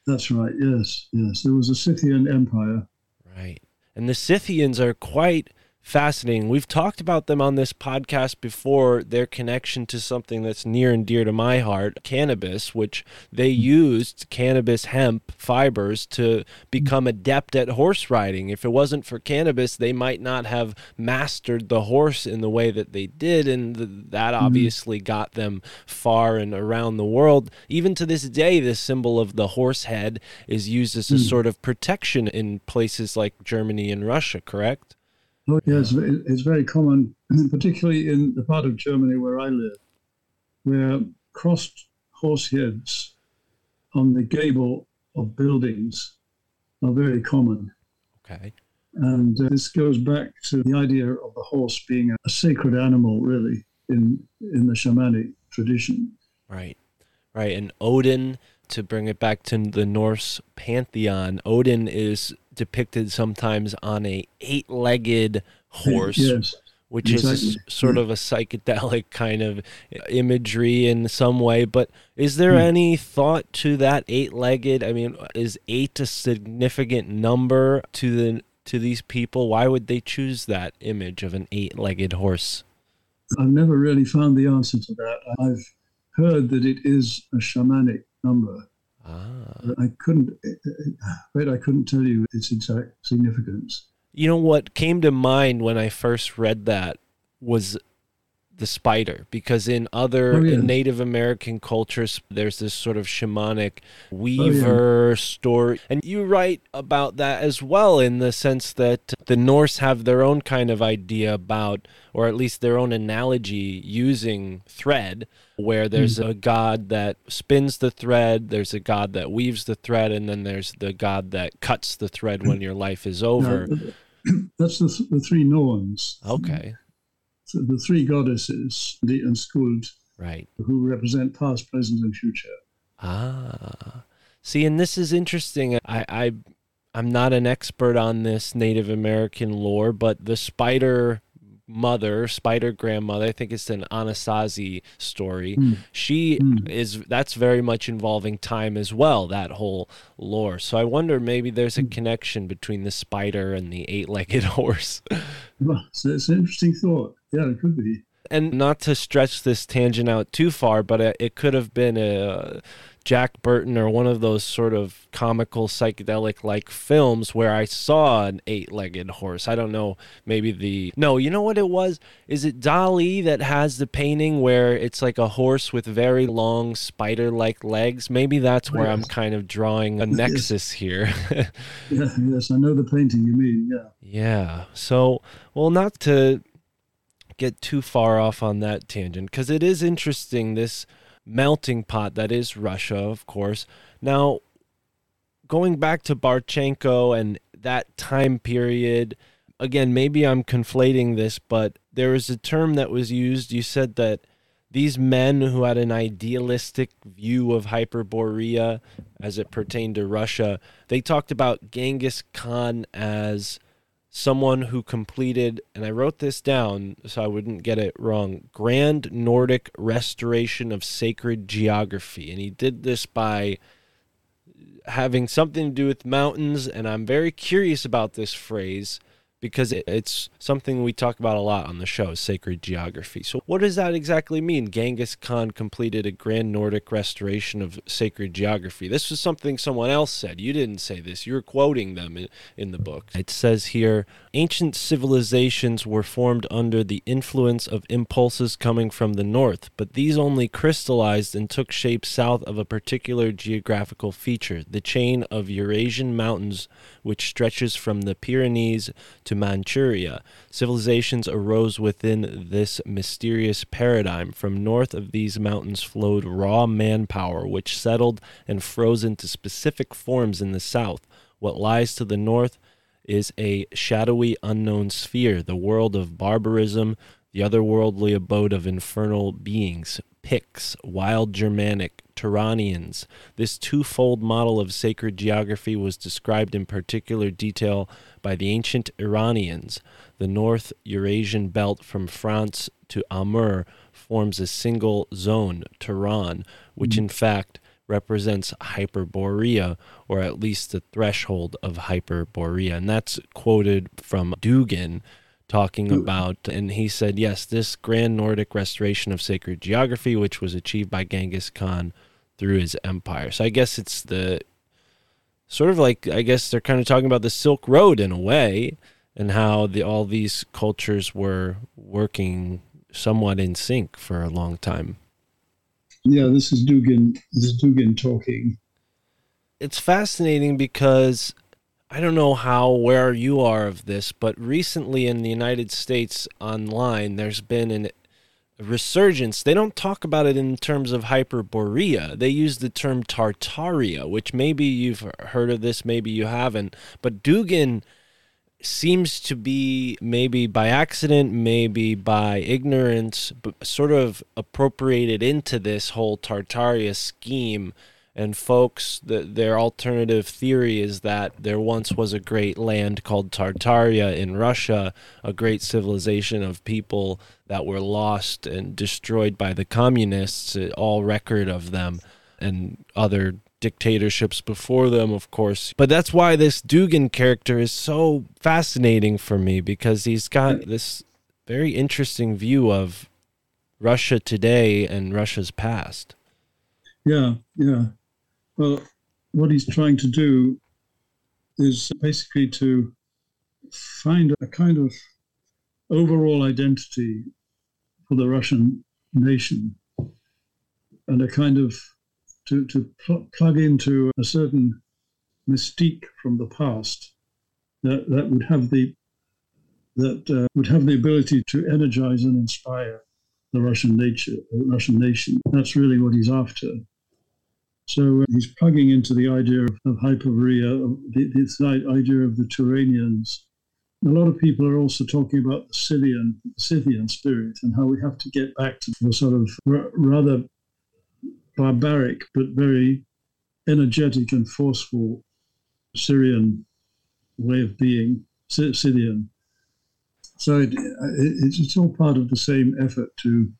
[SPEAKER 3] That's right. Yes, yes. There was a Scythian empire.
[SPEAKER 1] Right. And the Scythians are quite fascinating. We've talked about them on this podcast before, their connection to something that's near and dear to my heart, cannabis, which they mm-hmm. used cannabis hemp fibers to mm-hmm. become adept at horse riding. If it wasn't for cannabis, they might not have mastered the horse in the way that they did and th- that mm-hmm. obviously got them far and around the world. Even to this day, the symbol of the horse head is used as a mm. sort of protection in places like Germany and Russia, correct?
[SPEAKER 3] Oh, yes, it- it's very common, particularly in the part of Germany where I live, where crossed horse heads on the gable of buildings are very common.
[SPEAKER 1] Okay.
[SPEAKER 3] And uh, this goes back to the idea of the horse being a, a sacred animal, really, in, in the shamanic tradition.
[SPEAKER 1] Right. Right. And Odin, to bring it back to the Norse pantheon, Odin is depicted sometimes on a eight-legged horse,
[SPEAKER 3] Yes.
[SPEAKER 1] which is
[SPEAKER 3] exactly.
[SPEAKER 1] s- sort of a psychedelic kind of imagery in some way. But is there
[SPEAKER 3] Hmm.
[SPEAKER 1] any thought to that eight-legged? I mean, is eight a significant number to the to these people? Why would they choose that image of an eight legged horse?
[SPEAKER 3] I've never really found the answer to that. I've heard that it is a shamanic number.
[SPEAKER 1] Ah.
[SPEAKER 3] I couldn't, afraid I couldn't tell you its exact significance.
[SPEAKER 1] You know what came to mind when I first read that was the spider because in other
[SPEAKER 3] Oh, yeah.
[SPEAKER 1] Native American cultures there's this sort of shamanic oh, weaver story. And you write about that as well in the sense that the Norse have their own kind of idea about or at least their own analogy using thread where there's hmm. a god that spins the thread there's a god that weaves the thread and then there's the god that cuts the thread when your life is over.
[SPEAKER 3] Now, uh, that's the, th- the three Norns.
[SPEAKER 1] okay
[SPEAKER 3] the three goddesses, the unschooled,
[SPEAKER 1] right
[SPEAKER 3] who represent past, present, and future.
[SPEAKER 1] Ah, see, and this is interesting. I, I, I'm not an expert on this Native American lore, but the spider mother, spider grandmother, I think it's an Anasazi story.
[SPEAKER 3] Hmm.
[SPEAKER 1] She
[SPEAKER 3] Hmm.
[SPEAKER 1] is that's very much involving time as well. That whole lore. So I wonder maybe there's a
[SPEAKER 3] Hmm.
[SPEAKER 1] connection between the spider and the eight-legged horse.
[SPEAKER 3] Well, so it's an interesting thought. Yeah, it could be.
[SPEAKER 1] and not to stretch this tangent out too far, but it, it could have been a Jack Burton or one of those sort of comical psychedelic like films where I saw an eight-legged horse. I don't know, maybe the No, you know what it was? Is it Dali that has the painting where it's like a horse with very long spider-like legs? Maybe that's where I'm kind of drawing a nexus here.
[SPEAKER 3] Yeah, yes, I know the painting you mean. Yeah.
[SPEAKER 1] Yeah. So, well, not to get too far off on that tangent, because it is interesting this melting pot that is Russia, of course. Now, going back to Barchenko and that time period, again, maybe I'm conflating this, but there was a term that was used. You said that these men who had an idealistic view of Hyperborea as it pertained to Russia, they talked about Genghis Khan as someone who completed, and I wrote this down so I wouldn't get it wrong Grand Nordic Restoration of Sacred Geography. And he did this by having something to do with mountains. And I'm very curious about this phrase because it's something we talk about a lot on the show sacred geography. So, what does that exactly mean? Genghis Khan completed a grand Nordic restoration of sacred geography. This was something someone else said. You didn't say this. You're quoting them in, in the book. It says here ancient civilizations were formed under the influence of impulses coming from the north, but these only crystallized and took shape south of a particular geographical feature, the chain of Eurasian mountains which stretches from the Pyrenees to Manchuria. Civilizations arose within this mysterious paradigm. From north of these mountains flowed raw manpower, which settled and froze into specific forms in the south. What lies to the north is a shadowy unknown sphere, the world of barbarism, the otherworldly abode of infernal beings, Picts, wild Germanic, Turanians. This twofold model of sacred geography was described in particular detail by the ancient Iranians. The North Eurasian belt from France to Amur forms a single zone, Turan, which in fact represents Hyperborea, or at least the threshold of Hyperborea. And that's quoted from Dugin talking about, and he said, yes, this grand Nordic restoration of sacred geography, which was achieved by Genghis Khan through his empire. So I guess it's the sort of like, I guess they're kind of talking about the Silk Road in a way, and how the all these cultures were working somewhat in sync for a long time.
[SPEAKER 3] Yeah, this is Dugin. This is Dugin talking.
[SPEAKER 1] it's fascinating because I don't know how where you are of this, but recently in the United States online, there's been an resurgence. They don't talk about it in terms of hyperborea. They use the term Tartaria, which maybe you've heard of this, maybe you haven't. But Dugin seems to be maybe by accident, maybe by ignorance, but sort of appropriated into this whole Tartaria scheme. And folks, the, their alternative theory is that there once was a great land called Tartaria in Russia, a great civilization of people that were lost and destroyed by the communists, all record of them and other dictatorships before them, of course. But that's why this Dugin character is so fascinating for me because he's got this very interesting view of Russia today and Russia's past.
[SPEAKER 3] Yeah, yeah. Well, what he's trying to do is basically to find a kind of overall identity for the Russian nation and a kind of to, to pl- plug into a certain mystique from the past that, that would have the that uh, would have the ability to energize and inspire the Russian nature, the Russian nation. That's really what he's after. So uh, he's plugging into the idea of, of Hyperborea, the, this idea of the Turanians. A lot of people are also talking about the Scythian, Scythian spirit and how we have to get back to the sort of r- rather barbaric but very energetic and forceful Syrian way of being, Scythian. So it, it, it's all part of the same effort to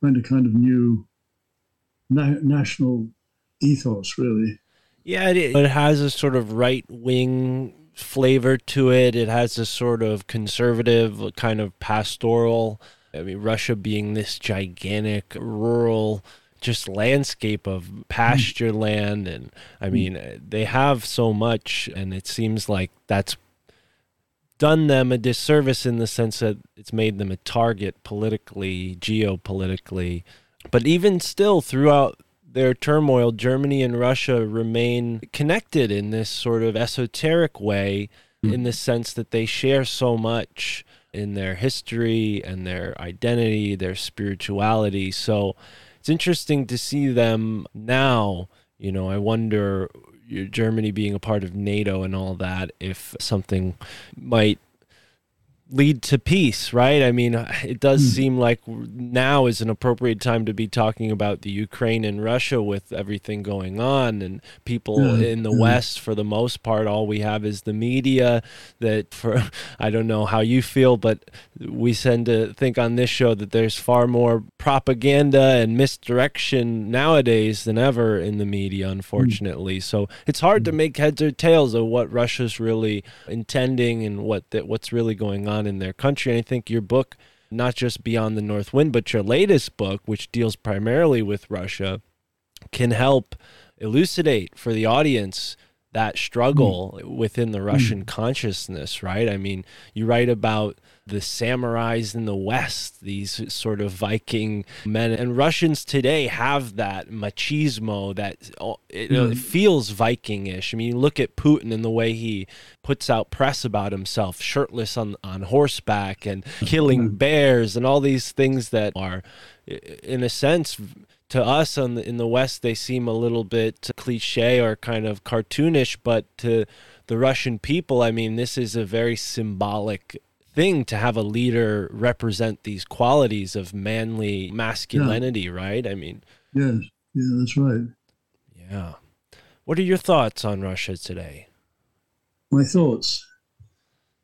[SPEAKER 3] find a kind of new na- national ethos, really.
[SPEAKER 1] Yeah, it, it has a sort of right wing flavor to it. It has a sort of conservative, uh, kind of pastoral. I mean, Russia being this gigantic rural just landscape of pasture land and i mm. mean they have so much and it seems like that's done them a disservice in the sense that it's made them a target politically geopolitically but even still throughout their turmoil germany and russia remain connected in this sort of esoteric way hmm. in the sense that they share so much in their history and their identity their spirituality so it's interesting to see them now. You know, I wonder, Germany being a part of NATO and all that, if something might lead to peace, right? I mean, it does mm. seem like now is an appropriate time to be talking about the Ukraine and Russia with everything going on and people yeah, in the yeah. West for the most part all we have is the media that for I don't know how you feel, but we tend to think on this show that there's far more propaganda and misdirection nowadays than ever in the media, unfortunately. Mm. So it's hard to make heads or tails of what Russia's really intending and what that what's really going on in their country. And I think your book, not just Beyond the North Wind, but your latest book, which deals primarily with Russia, can help elucidate for the audience that struggle mm. within the Russian mm. consciousness, right? I mean, you write about the samurais in the West, these sort of Viking men. And Russians today have that machismo that it, mm. it feels Vikingish. I mean, you look at Putin and the way he puts out press about himself, shirtless on, on horseback and killing mm. bears and all these things that are, in a sense, to us the, in the West, they seem a little bit cliche or kind of cartoonish, but to the Russian people, I mean, this is a very symbolic thing to have a leader represent these qualities of manly masculinity, yeah. right? I mean,
[SPEAKER 3] yes, yeah, that's right.
[SPEAKER 1] Yeah. What are your thoughts on Russia today?
[SPEAKER 3] My thoughts.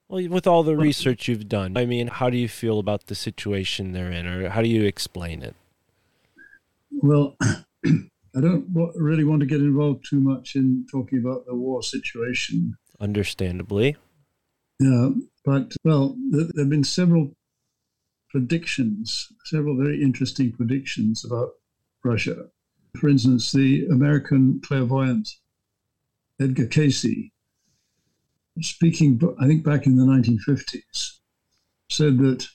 [SPEAKER 1] Well, with all the research you've done, I mean, how do you feel about the situation they're in, or how do you explain it?
[SPEAKER 3] Well, I don't really want to get involved too much in talking about the war situation.
[SPEAKER 1] Understandably.
[SPEAKER 3] Yeah, but, well, there have been several predictions, several very interesting predictions about Russia. For instance, the American clairvoyant Edgar Cayce, speaking, I think back in the 1950s, said that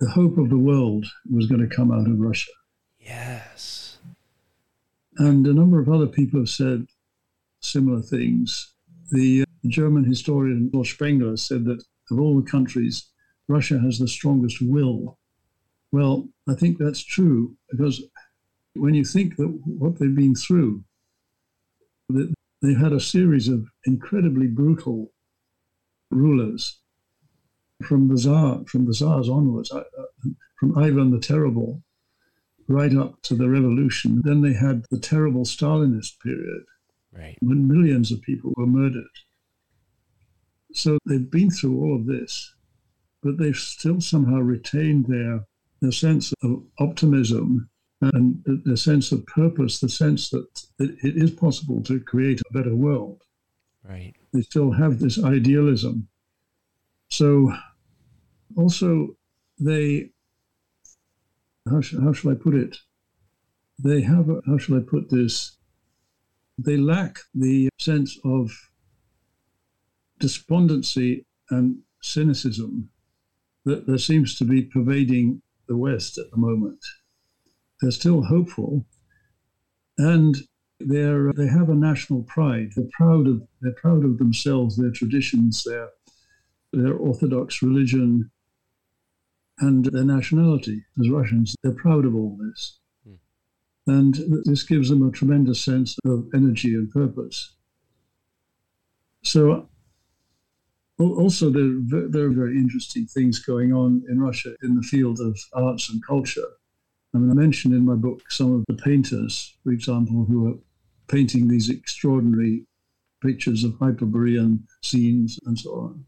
[SPEAKER 3] the hope of the world was going to come out of Russia.
[SPEAKER 1] Yes.
[SPEAKER 3] And a number of other people have said similar things. The uh, the German historian Paul Spengler said that of all the countries, Russia has the strongest will. Well, I think that's true because when you think that what they've been through, that they've had a series of incredibly brutal rulers from the Tsar, from the Tsars onwards, uh, uh, from Ivan the Terrible right up to the revolution. Then they had the terrible Stalinist period,
[SPEAKER 1] right.
[SPEAKER 3] when millions of people were murdered. So they've been through all of this, but they've still somehow retained their, their sense of optimism and the, the sense of purpose, the sense that it, it is possible to create a better world.
[SPEAKER 1] Right.
[SPEAKER 3] They still have this idealism. So, also, they, how, sh- how shall I put it? They have, a, how shall I put this? They lack the sense of despondency and cynicism that there seems to be pervading the West at the moment. They're still hopeful, and they're they have a national pride. They're proud of they're proud of themselves, their traditions, their their Orthodox religion, and their nationality as Russians. They're proud of all this, hmm. and this gives them a tremendous sense of energy and purpose. So Also, there are ve- there are very interesting things going on in Russia in the field of arts and culture. I mean, I mentioned in my book some of the painters, for example, who are painting these extraordinary pictures of Hyperborean scenes and so on.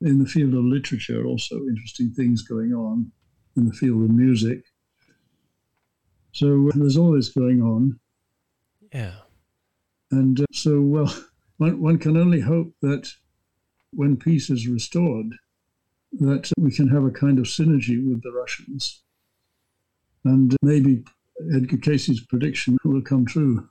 [SPEAKER 3] In the field of literature, also interesting things going on in the field of music. So there's all this going on.
[SPEAKER 1] Yeah.
[SPEAKER 3] And uh, so, well, one, one can only hope that when peace is restored, that we can have a kind of synergy with the Russians. And maybe Edgar Cayce's prediction will come true.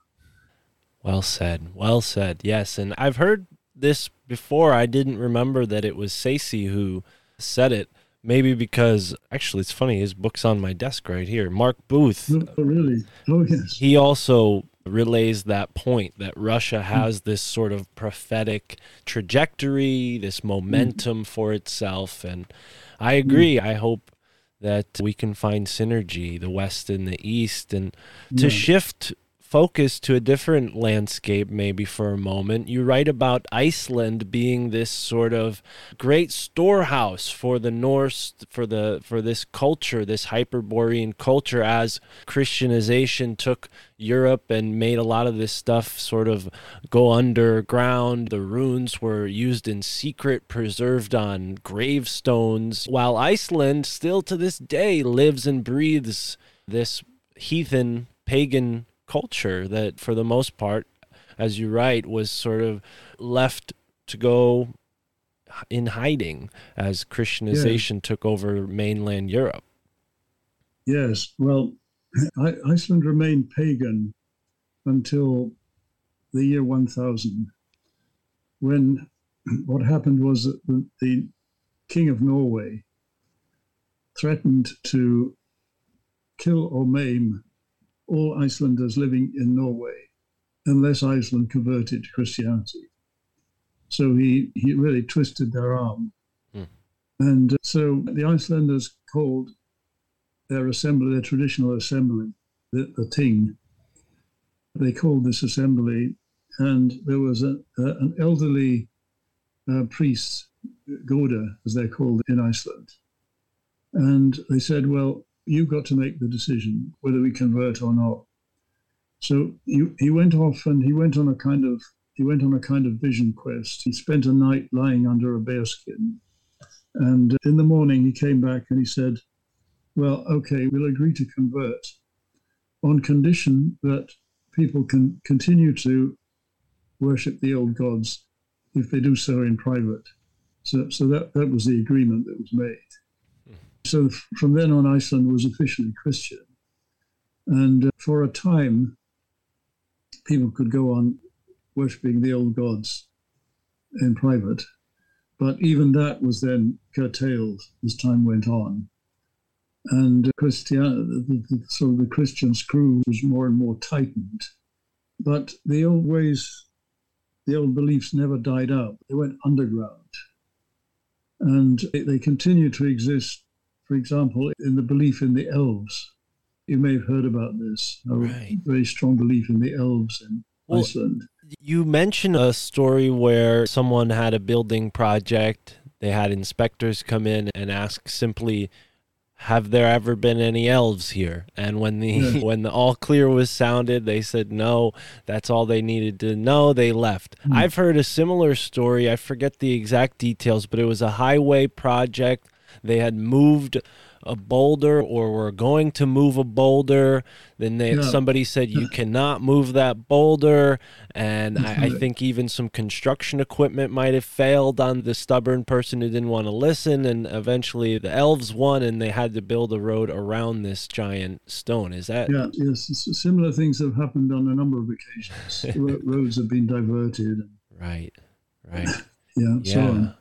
[SPEAKER 1] Well said. Well said. Yes. And I've heard this before. I didn't remember that it was Cayce who said it. Maybe because actually it's funny, his book's on my desk right here. Mark Booth,
[SPEAKER 3] Oh, really? Oh, yes.
[SPEAKER 1] he also relays that point that Russia hmm. has this sort of prophetic trajectory, this hmm. momentum for itself. And I hmm. agree. I hope that we can find synergy, the West and the East, and to
[SPEAKER 3] Yeah.
[SPEAKER 1] shift focus to a different landscape maybe for a moment. You write about Iceland being this sort of great storehouse for the Norse for the for this culture, this Hyperborean culture as Christianization took Europe and made a lot of this stuff sort of go underground. The runes were used in secret, preserved on gravestones, while Iceland still to this day lives and breathes this heathen pagan culture that for the most part as you write was sort of left to go in hiding as christianization took over mainland europe
[SPEAKER 3] Yes. Well, I, Iceland remained pagan until the year 1000, when what happened was that the, the king of Norway threatened to kill or maim all Icelanders living in Norway unless Iceland converted to Christianity. So he, he really twisted their arm.
[SPEAKER 1] Hmm.
[SPEAKER 3] And uh, so the Icelanders called their assembly, their traditional assembly, the, the Ting. They called this assembly, and there was a, a, an elderly uh, priest, Goda, as they're called in Iceland. And they said, Well, you've got to make the decision whether we convert or not. So he, he went off and he went on a kind of he went on a kind of vision quest. He spent a night lying under a bearskin. And in the morning he came back and he said, well, okay, we'll agree to convert on condition that people can continue to worship the old gods if they do so in private. So, so that, that was the agreement that was made. So from then on, Iceland was officially Christian. And uh, for a time, people could go on worshipping the old gods in private. But even that was then curtailed as time went on and Christian, the, the, so the Christian screw was more and more tightened. But the old ways, the old beliefs never died out. They went underground. And they, they continue to exist, for example, in the belief in the elves. You may have heard about this, a
[SPEAKER 1] Right.
[SPEAKER 3] very strong belief in the elves in
[SPEAKER 1] Well,
[SPEAKER 3] Iceland.
[SPEAKER 1] You mentioned a story where someone had a building project. They had inspectors come in and ask simply, "Have there ever been any elves here?" And when the when the all clear was sounded, they said no. That's all they needed to know. They left.
[SPEAKER 3] Hmm.
[SPEAKER 1] I've heard a similar story. I forget the exact details, but it was a highway project. They had moved a boulder or were going to move a boulder. Then they,
[SPEAKER 3] Yeah.
[SPEAKER 1] somebody said you cannot move that boulder. And I, I think even some construction equipment might have failed on the stubborn person who didn't want to listen. And eventually the elves won and they had to build a road around this giant stone. Is that?
[SPEAKER 3] Yeah, yes. Similar things have happened on a number of occasions. Roads have been diverted.
[SPEAKER 1] Right. Right.
[SPEAKER 3] Yeah, so
[SPEAKER 1] Yeah.
[SPEAKER 3] on.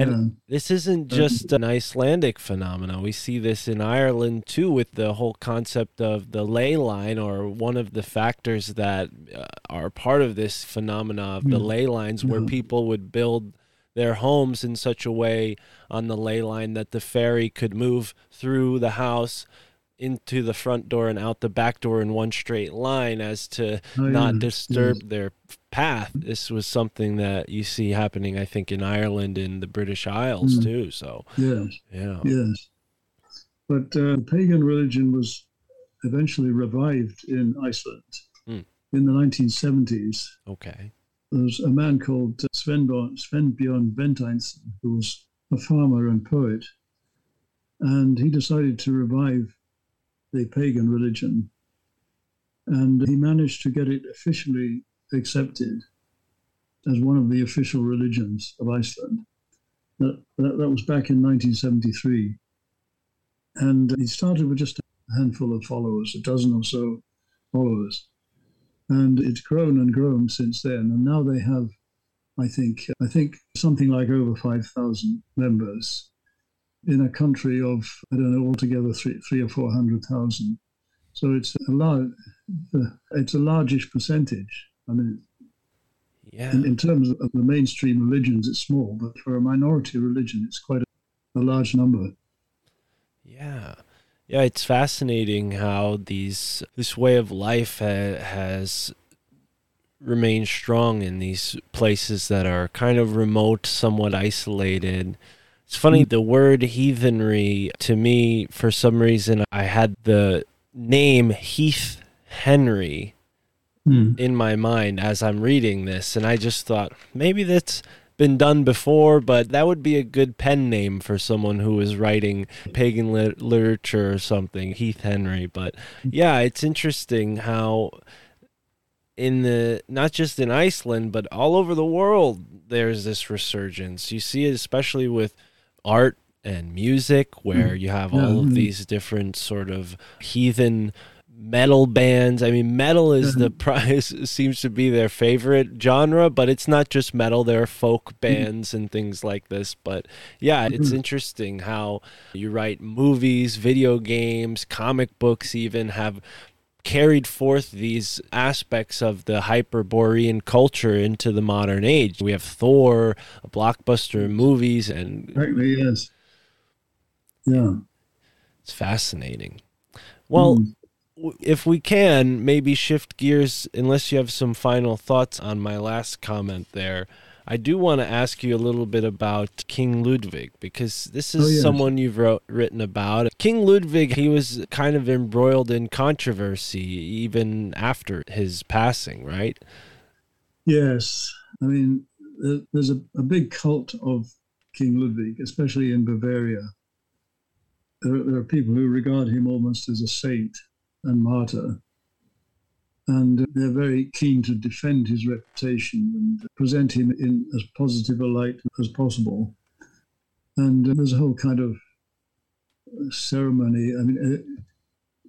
[SPEAKER 1] And
[SPEAKER 3] yeah.
[SPEAKER 1] This isn't just an Icelandic phenomenon. We see this in Ireland too, with the whole concept of the ley line, or one of the factors that uh, are part of this phenomena of the
[SPEAKER 3] Yeah.
[SPEAKER 1] ley lines, where people would build their homes in such a way on the ley line that the fairy could move through the house into the front door and out the back door in one straight line as to
[SPEAKER 3] Oh,
[SPEAKER 1] not
[SPEAKER 3] yeah,
[SPEAKER 1] disturb their path. This was something that you see happening, I think, in Ireland and the British Isles
[SPEAKER 3] Mm.
[SPEAKER 1] too. So,
[SPEAKER 3] Yes.
[SPEAKER 1] yeah,
[SPEAKER 3] Yes. But uh, pagan religion was eventually revived in Iceland
[SPEAKER 1] Hmm.
[SPEAKER 3] in the 1970s.
[SPEAKER 1] okay,
[SPEAKER 3] There was a man called uh, Svenborn, Sveinbjörn Beinteinsson, who was a farmer and poet. And he decided to revive the pagan religion. And he managed to get it officially accepted as one of the official religions of Iceland. That, that, that was back in 1973. And he started with just a handful of followers, a dozen or so followers. And it's grown and grown since then. And now they have, I think, I think something like over 5,000 members in a country of, I don't know, altogether three, three or 400,000. So it's a large, uh, it's a largish percentage. I mean,
[SPEAKER 1] yeah,
[SPEAKER 3] in, in terms of the mainstream religions, it's small, but for a minority religion, it's quite a, a large number.
[SPEAKER 1] yeah, yeah. It's fascinating how these this way of life ha- has remained strong in these places that are kind of remote, somewhat isolated. It's funny, mm. the word heathenry to me, for some reason, I had the name Heath Henry mm. in my mind as I'm reading this, and I just thought maybe that's been done before, but that would be a good pen name for someone who is writing pagan lit- literature or something, Heath Henry. But yeah, it's interesting how in the not just in Iceland, but all over the world, there's this resurgence. You see it especially with art and music, where mm-hmm. you have all of
[SPEAKER 3] mm.
[SPEAKER 1] these different sort of heathen metal bands. I mean, metal is the mm-hmm. prize seems to be their favorite genre, but it's not just metal. There are folk mm-hmm. bands and things like this. But yeah, it's interesting how you write movies, video games, comic books, even have carried forth these aspects of the hyperborean culture into the modern age. We have Thor, blockbuster movies, and
[SPEAKER 3] Exactly, yes. Yeah.
[SPEAKER 1] it's fascinating. Well,
[SPEAKER 3] Mm.
[SPEAKER 1] if we can maybe shift gears unless you have some final thoughts on my last comment there i do want to ask you a little bit about king ludwig because this is
[SPEAKER 3] Oh,
[SPEAKER 1] someone you've wrote, written about king ludwig he was kind of embroiled in controversy even after his passing right
[SPEAKER 3] Yes. I mean, there's a, a big cult of King Ludwig, especially in Bavaria. There, there are people who regard him almost as a saint and martyr. And they're very keen to defend his reputation and present him in as positive a light as possible. And uh, there's a whole kind of ceremony. I mean,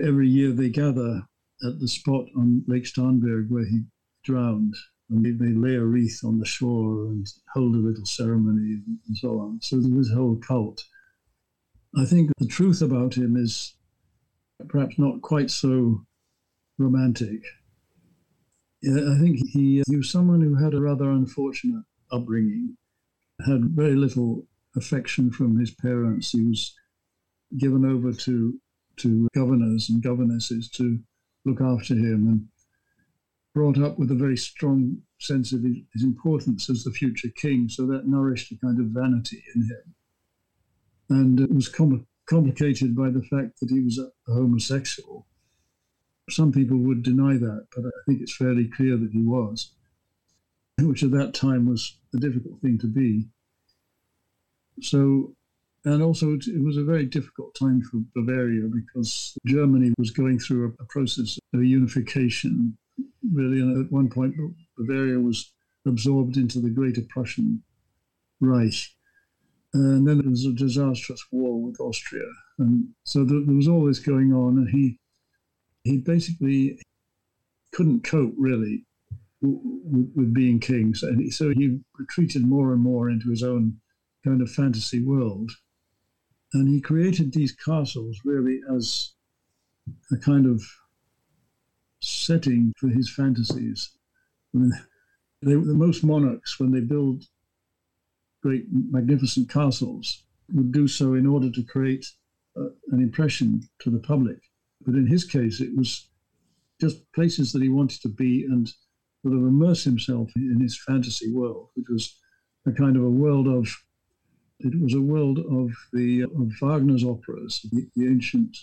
[SPEAKER 3] every year they gather at the spot on Lake Starnberg where he drowned and they, they lay a wreath on the shore and hold a little ceremony and so on. So there was a whole cult. I think the truth about him is perhaps not quite so romantic. I think he, he was someone who had a rather unfortunate upbringing, had very little affection from his parents. He was given over to to governors and governesses to look after him and brought up with a very strong sense of his, importance as the future king. So that nourished a kind of vanity in him. And it was com- complicated by the fact that he was a homosexual. Some people would deny that, but I think it's fairly clear that he was, which at that time was a difficult thing to be. So And also, it, it was a very difficult time for Bavaria because Germany was going through a, a process of unification. Really, and at one point, Bavaria was absorbed into the Greater Prussian Reich. And then there was a disastrous war with Austria. And so there, there was all this going on, and he he basically couldn't cope really with, with being king. So he, so he retreated more and more into his own kind of fantasy world. And he created these castles really as a kind of setting for his fantasies. I mean, they, the most monarchs, when they build great, magnificent castles, would do so in order to create uh, an impression to the public. But in his case, it was just places that he wanted to be and sort of immerse himself in his fantasy world, which was a kind of a world of it was a world of the of Wagner's operas, the, the ancient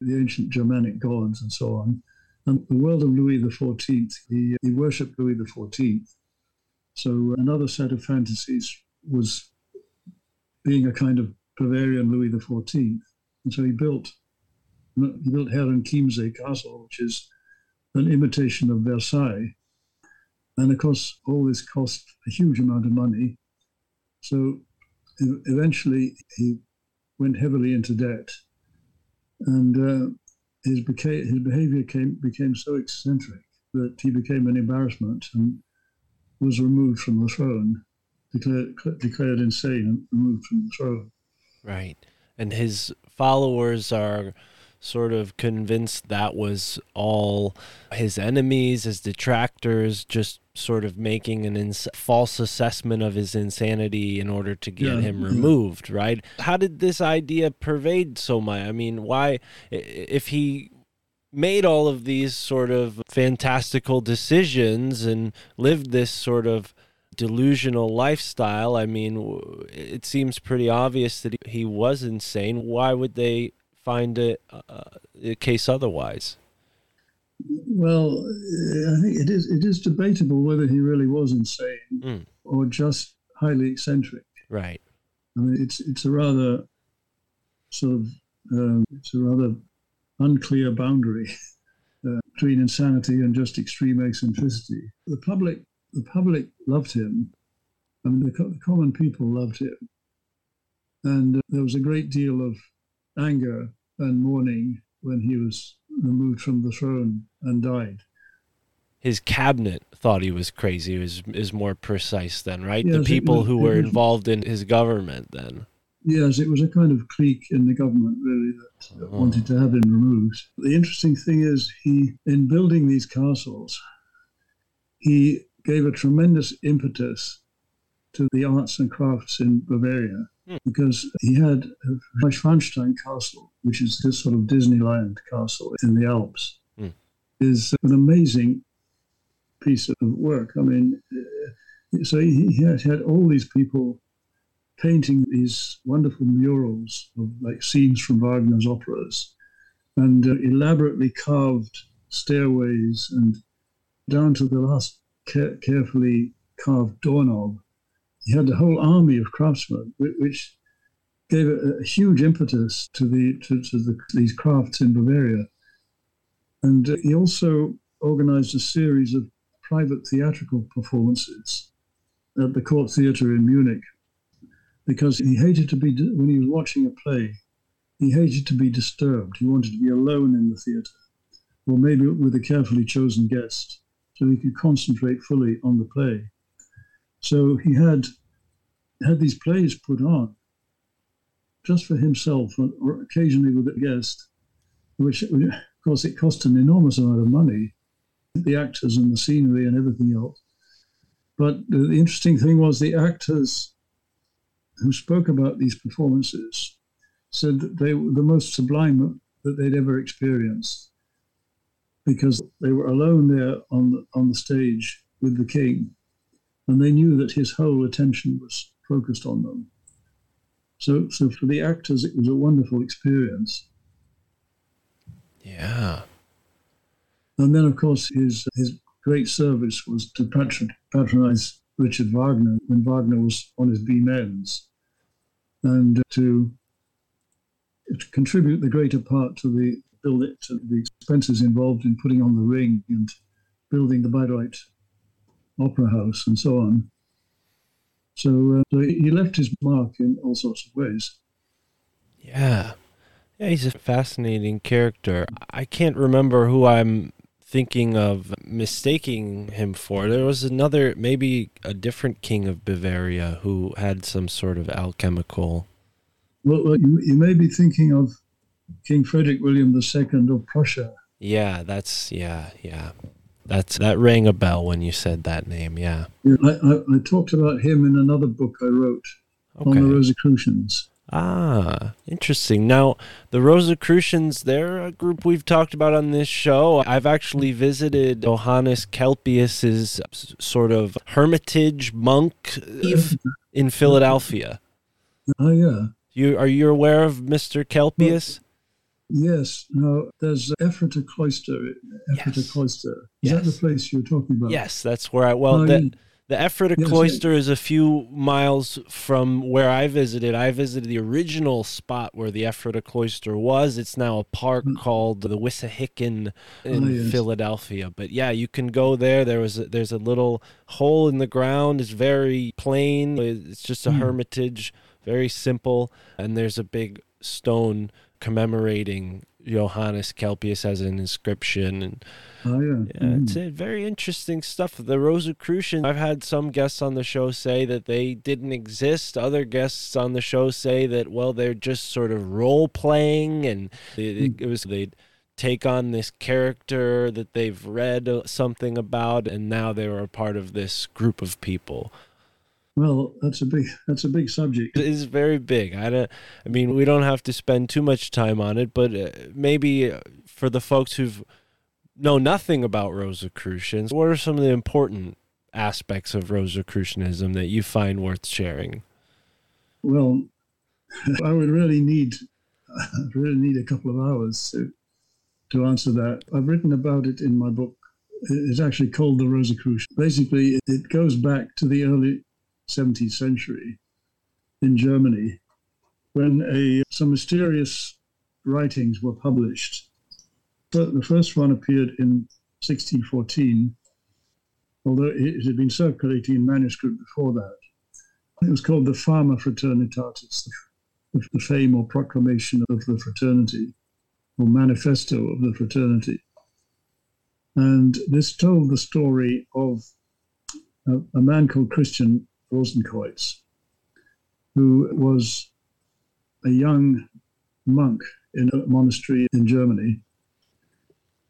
[SPEAKER 3] the ancient Germanic gods and so on, and the world of Louis XIV. He, he worshipped Louis XIV. So another set of fantasies was being a kind of Bavarian Louis XIV. And so he built built Herrenchiemsee Castle, which is an imitation of Versailles. And of course, all this cost a huge amount of money. So eventually, he went heavily into debt. And uh, his, beca- his behavior came, became so eccentric that he became an embarrassment and was removed from the throne, declared, declared insane and removed from the throne.
[SPEAKER 1] Right. And his followers are sort of convinced that was all his enemies, his detractors, just sort of making an ins- false assessment of his insanity in order to get
[SPEAKER 3] Yeah,
[SPEAKER 1] him
[SPEAKER 3] mm-hmm.
[SPEAKER 1] removed, right? How did this idea pervade so much? I mean, why, if he made all of these sort of fantastical decisions and lived this sort of delusional lifestyle, I mean, it seems pretty obvious that he was insane. Why would they find it uh, a case otherwise?
[SPEAKER 3] Well, uh, I think it is it is debatable whether he really was insane
[SPEAKER 1] Mm.
[SPEAKER 3] or just highly eccentric.
[SPEAKER 1] Right.
[SPEAKER 3] I mean, it's it's a rather sort of um, it's a rather unclear boundary uh, between insanity and just extreme eccentricity. The public the public loved him. I mean, the, co- the common people loved him, and uh, there was a great deal of anger and mourning when he was removed from the throne and died.
[SPEAKER 1] His cabinet thought he was crazy. Is is more precise then, right? the
[SPEAKER 3] Yes, it
[SPEAKER 1] people
[SPEAKER 3] was-
[SPEAKER 1] who were
[SPEAKER 3] was-
[SPEAKER 1] involved in his government then.
[SPEAKER 3] Yes, it was a kind of clique in the government, really, that that wanted to have him removed. The interesting thing is, he, in building these castles, he gave a tremendous impetus to the arts and crafts in Bavaria Because he had Neuschwanstein Castle, which is this sort of Disneyland castle in the Alps,
[SPEAKER 1] Hmm.
[SPEAKER 3] is an amazing piece of work. I mean, uh, so he, had, had all these people painting these wonderful murals of like scenes from Wagner's operas and uh, elaborately carved stairways and down to the last ca- carefully carved doorknob. He had a whole army of craftsmen, which gave a, a huge impetus to the to, to the, these crafts in Bavaria. And uh, he also organized a series of private theatrical performances at the Court Theatre in Munich because he hated to be, when he was watching a play, he hated to be disturbed. He wanted to be alone in the theatre, or maybe with a carefully chosen guest, so he could concentrate fully on the play. So he had had these plays put on just for himself, or- occasionally with a guest, which, of course, it cost an enormous amount of money, the actors and the scenery and everything else. But the interesting thing was the actors who spoke about these performances said that they were the most sublime that they'd ever experienced because they were alone there on the, on the stage with the king and they knew that his whole attention was focused on them. So, so for the actors, it was a wonderful experience.
[SPEAKER 1] Yeah.
[SPEAKER 3] And then, of course, his his great service was to patron, patronize Richard Wagner when Wagner was on his beam ends. and to, to contribute the greater part to the build it to the expenses involved in putting on the ring and building the Bayreuth Opera House and so on. So, uh, so he left his mark in all sorts of ways.
[SPEAKER 1] Yeah. Yeah, he's a fascinating character. I can't remember who I'm thinking of mistaking him for. There was another, maybe a different king of Bavaria who had some sort of alchemical.
[SPEAKER 3] Well, well you, you may be thinking of King Frederick William II of Prussia.
[SPEAKER 1] Yeah, that's, yeah, yeah. That's that rang a bell when you said that name. Yeah.
[SPEAKER 3] Yeah, I, I, I talked about him in another book I wrote on the Rosicrucians.
[SPEAKER 1] Ah, interesting. Now, the Rosicrucians, they're a group we've talked about on this show. I've actually visited Johannes Kelpius's sort of hermitage monk in Philadelphia.
[SPEAKER 3] Oh, yeah.
[SPEAKER 1] You are you aware of Mr. Kelpius?
[SPEAKER 3] Yes. Now, there's Ephrata Cloister. Ephrata
[SPEAKER 1] Yes.
[SPEAKER 3] Cloister. Is that the place you're talking about?
[SPEAKER 1] Yes, that's where I well
[SPEAKER 3] Oh,
[SPEAKER 1] the
[SPEAKER 3] yeah.
[SPEAKER 1] the Ephrata
[SPEAKER 3] Yes,
[SPEAKER 1] Cloister is a few miles from where I visited. I visited the original spot where the Ephrata Cloister was. It's now a park called the Wissahickon in
[SPEAKER 3] Mm. Oh, yes.
[SPEAKER 1] Philadelphia. But yeah, you can go there. There was a, there's a little hole in the ground. It's very plain. It's just a
[SPEAKER 3] Hmm.
[SPEAKER 1] hermitage, very simple, and there's a big stone commemorating Johannes Kelpius as an inscription and
[SPEAKER 3] Oh, yeah.
[SPEAKER 1] yeah, it's a very interesting stuff. The Rosicrucians, I've had some guests on the show say that they didn't exist. Other guests on the show say that, well, they're just sort of role playing and they, it was they'd take on this character that they've read uh, something about and now they were a part of this group of people.
[SPEAKER 3] Well, that's a big that's a big subject.
[SPEAKER 1] It is very big. I don't, I mean, we don't have to spend too much time on it, but uh, maybe uh, for the folks who've know nothing about Rosicrucians, what are some of the important aspects of Rosicrucianism that you find worth sharing?
[SPEAKER 3] Well, I would really need I'd really need a couple of hours to to answer that. I've written about it in my book. It's actually called the Rosicrucian. Basically, it goes back to the early 17th century in Germany when a some mysterious writings were published. The first one appeared in 1614, although it had been circulating in manuscript before that. It was called the Fama Fraternitatis, the, fame or proclamation of the fraternity, or manifesto of the fraternity. And this told the story of a man called Christian Rosenkreutz, who was a young monk in a monastery in Germany,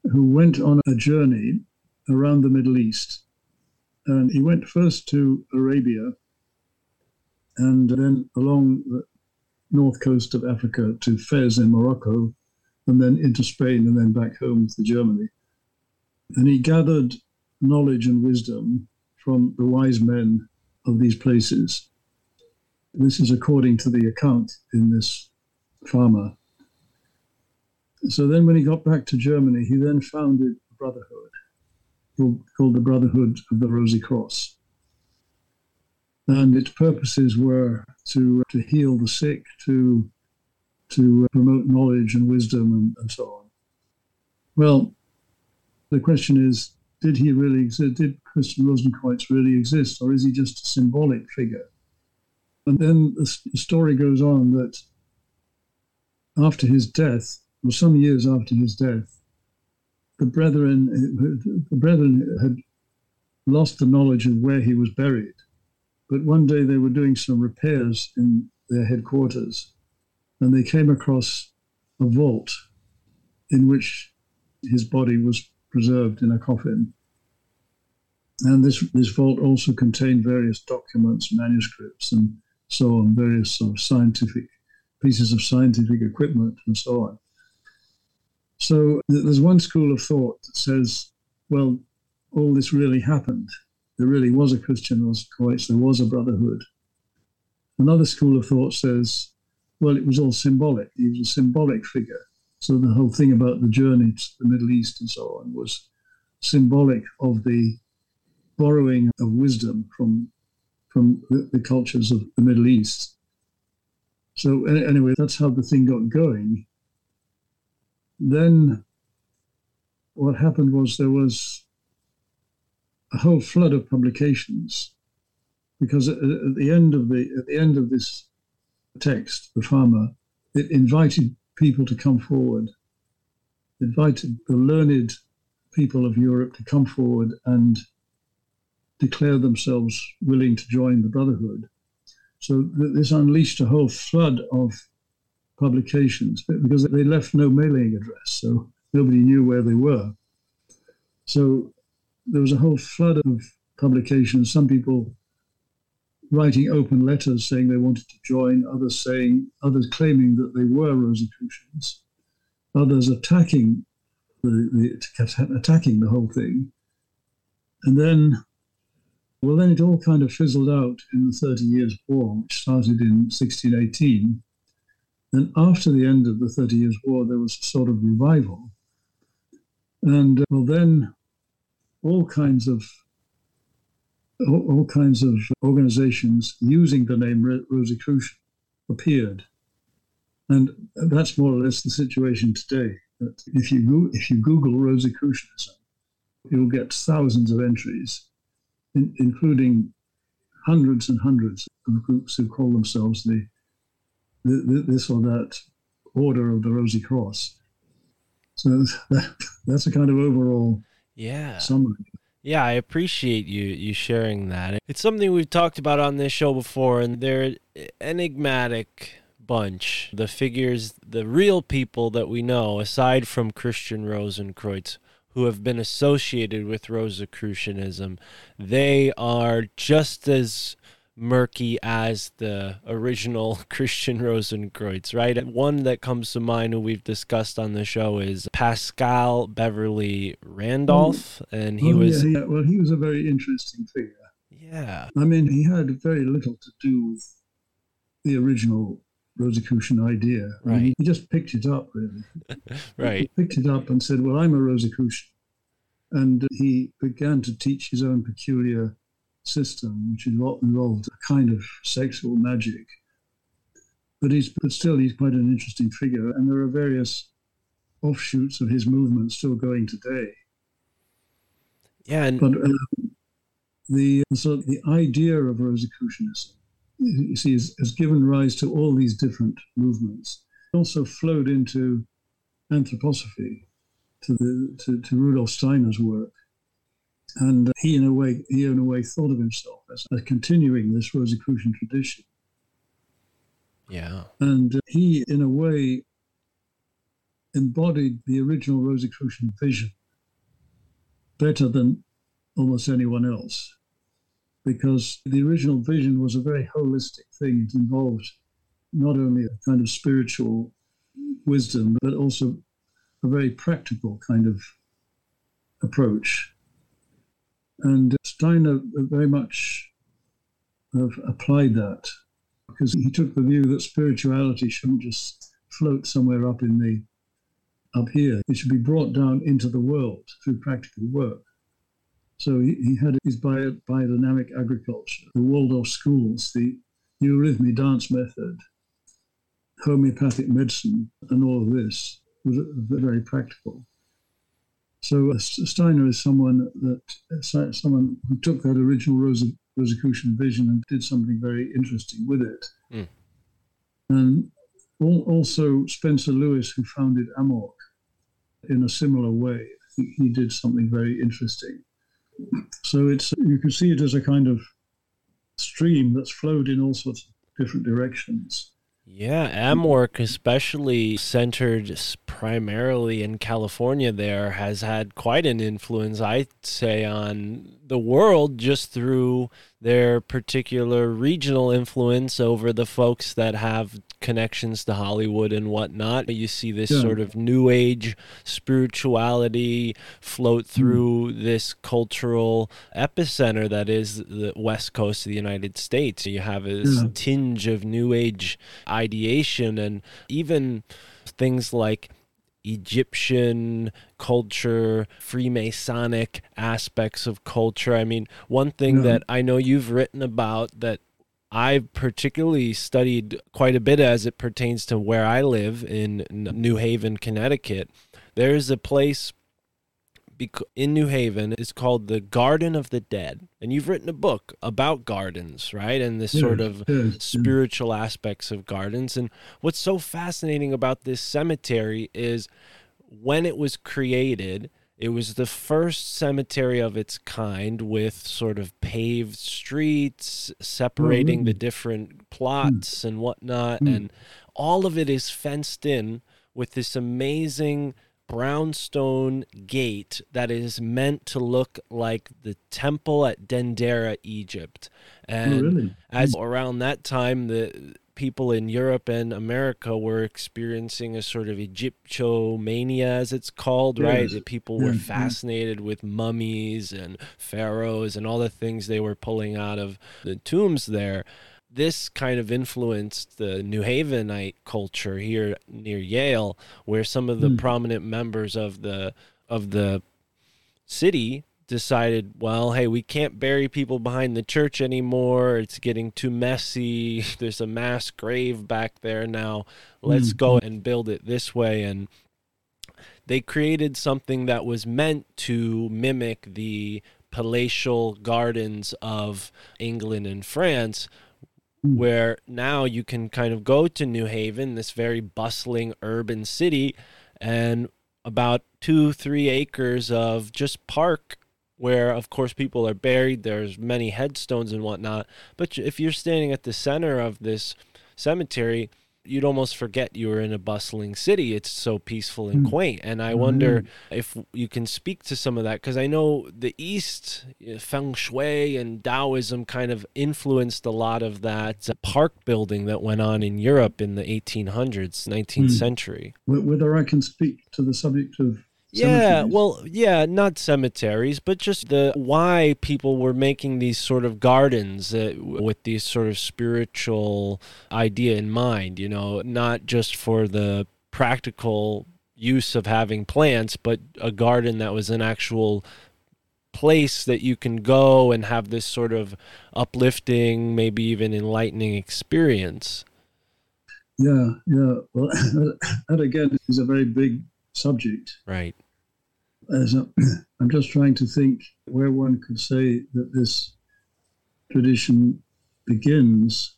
[SPEAKER 3] who went on a journey around the Middle East. And he went first to Arabia and then along the north coast of Africa to Fez in Morocco, and then into Spain, and then back home to Germany. And he gathered knowledge and wisdom from the wise men of these places. This is according to the account in this Fama. So then, when he got back to Germany, he then founded a brotherhood called, the Brotherhood of the Rosy Cross and its purposes were to to heal the sick, to to promote knowledge and wisdom, and, and so on. Well, the question is, did he really exist? Did Christian Rosenkreutz really exist, or is he just a symbolic figure? And then the, story goes on that after his death, or some years after his death, the brethren eh, the brethren had lost the knowledge of where he was buried. But one day they were doing some repairs in their headquarters and they came across a vault in which his body was preserved in a coffin. And this, this vault also contained various documents, manuscripts, and so on, various sort of scientific pieces of scientific equipment, and so on. So th- there's one school of thought that says, well, all this really happened there really was a Christian Rosenkreutz, there was a brotherhood. Another school of thought says, well, it was all symbolic. He was a symbolic figure. So the whole thing about the journey to the Middle East and so on was symbolic of the borrowing of wisdom from from the, the cultures of the Middle East. So anyway, that's how the thing got going. Then what happened was there was a whole flood of publications because at, at the end of the at the end of this text, the Fama, it invited people to come forward, invited the learned people of Europe to come forward and declare themselves willing to join the Brotherhood. So th- this unleashed a whole flood of publications because they left no mailing address, so nobody knew where they were. So there was a whole flood of publications. Some people writing open letters saying they wanted to join, others saying, others claiming that they were Rosicrucians, others attacking the, the attacking the whole thing, and then, well, then it all kind of fizzled out in the Thirty Years' War, which started in 1618. And after the end of the Thirty Years' War, there was a sort of revival, and uh, well, then all kinds of all, all kinds of organizations using the name Rosicrucian appeared. And that's more or less the situation today. If you go, if you Google Rosicrucianism, you'll get thousands of entries, in, including hundreds and hundreds of groups who call themselves the, the, the this or that order of the Rosy Cross. So that, that's a kind of overall
[SPEAKER 1] Yeah.
[SPEAKER 3] summary.
[SPEAKER 1] Yeah, I appreciate you you sharing that. It's something we've talked about on this show before, and they're enigmatic bunch. The figures, the real people that we know, aside from Christian Rosenkreutz, who have been associated with Rosicrucianism, they are just as murky as the original Christian Rosenkreutz, right? One that comes to mind who we've discussed on the show is Pascal Beverly Randolph, mm. and he
[SPEAKER 3] Oh,
[SPEAKER 1] was
[SPEAKER 3] yeah, yeah, well, he was a very interesting figure.
[SPEAKER 1] yeah.
[SPEAKER 3] I mean, he had very little to do with the original Rosicrucian idea. I mean,
[SPEAKER 1] Right.
[SPEAKER 3] he just picked it up, really.
[SPEAKER 1] Right.
[SPEAKER 3] He picked it up and said, Well, I'm a Rosicrucian. And he began to teach his own peculiar system, which invo- involved a kind of sexual magic. But, he's, but still, he's quite an interesting figure. And there are various offshoots of his movement still going today.
[SPEAKER 1] Yeah, and
[SPEAKER 3] But uh, the so the idea of Rosicrucianism, you see, has, has given rise to all these different movements. It also flowed into anthroposophy, to the to, to Rudolf Steiner's work, and he in a way he in a way thought of himself as, as continuing this Rosicrucian tradition,
[SPEAKER 1] yeah.
[SPEAKER 3] and he in a way embodied the original Rosicrucian vision better than almost anyone else because the original vision was a very holistic thing. It involved not only a kind of spiritual wisdom, but also a very practical kind of approach. And uh, Steiner very much applied that because he took the view that spirituality shouldn't just float somewhere up in the up here. It should be brought down into the world through practical work. So he, he had his bio, biodynamic agriculture, the Waldorf schools, the eurythmy dance method, homeopathic medicine, and all of this was very practical. So uh, Steiner is someone that uh, someone who took that original Rose, Rosicrucian vision and did something very interesting with it.
[SPEAKER 1] Mm.
[SPEAKER 3] And also Spencer Lewis, who founded AMORC, in a similar way, he, he did something very interesting. So it's you can see it as a kind of stream that's flowed in all sorts of different directions.
[SPEAKER 1] Yeah, AMORC, especially centered primarily in California, there has had quite an influence, I'd say, on the world just through their particular regional influence over the folks that have connections to Hollywood and whatnot. You see this
[SPEAKER 3] Yeah.
[SPEAKER 1] sort of new age spirituality float hmm. through this cultural epicenter that is the west coast of the United States. You have this
[SPEAKER 3] Yeah.
[SPEAKER 1] tinge of new age ideation and even things like Egyptian culture, Freemasonic aspects of culture. I mean, one thing that I know you've written about that I've particularly studied quite a bit as it pertains to where I live in New Haven, Connecticut. There's a place in New Haven. It's called the Garden of the Dead, and you've written a book about gardens, right? And this sort of
[SPEAKER 3] yes, yes.
[SPEAKER 1] spiritual aspects of gardens. And what's so fascinating about this cemetery is when it was created, it was the first cemetery of its kind with sort of paved streets separating the
[SPEAKER 3] mm.
[SPEAKER 1] different mm. plots and whatnot. Mm. And all of it is fenced in with this amazing brownstone gate that is meant to look like the temple at Dendera, Egypt. Oh, and
[SPEAKER 3] really?
[SPEAKER 1] as hmm. around that time the people in Europe and America were experiencing a sort of Egyptomania as it's called right
[SPEAKER 3] Yes.
[SPEAKER 1] that people were
[SPEAKER 3] yeah. Hmm.
[SPEAKER 1] fascinated with mummies and pharaohs and all the things they were pulling out of the tombs there this kind of influenced the New Havenite culture here near Yale where some of the
[SPEAKER 3] Hmm.
[SPEAKER 1] prominent members of the of the city decided, well, hey, we can't bury people behind the church anymore. It's getting too messy. There's a mass grave back there now. Let's go and build it this way. And they created something that was meant to mimic the palatial gardens of England and France, Hmm. where now you can kind of go to New Haven, this very bustling urban city, and about two, three acres of just park where of course people are buried. There's many headstones and whatnot. But if you're standing at the center of this cemetery you'd almost forget you were in a bustling city. It's so peaceful and quaint. And i wonder if you can speak to some of that because i know the east uh, feng shui and taoism kind of influenced a lot of that uh, park building that went on in europe in the 1800s 19th century.
[SPEAKER 3] Whether I can speak to the subject of
[SPEAKER 1] yeah,
[SPEAKER 3] cemeteries?
[SPEAKER 1] well, yeah, not cemeteries, but just the why people were making these sort of gardens uh, with these sort of spiritual idea in mind, you know, not just for the practical use of having plants, but a garden that was an actual place that you can go and have this sort of uplifting, maybe even enlightening experience.
[SPEAKER 3] Yeah, yeah. Well, that again is a very big subject.
[SPEAKER 1] Right.
[SPEAKER 3] As a, I'm just trying to think where one could say that this tradition begins.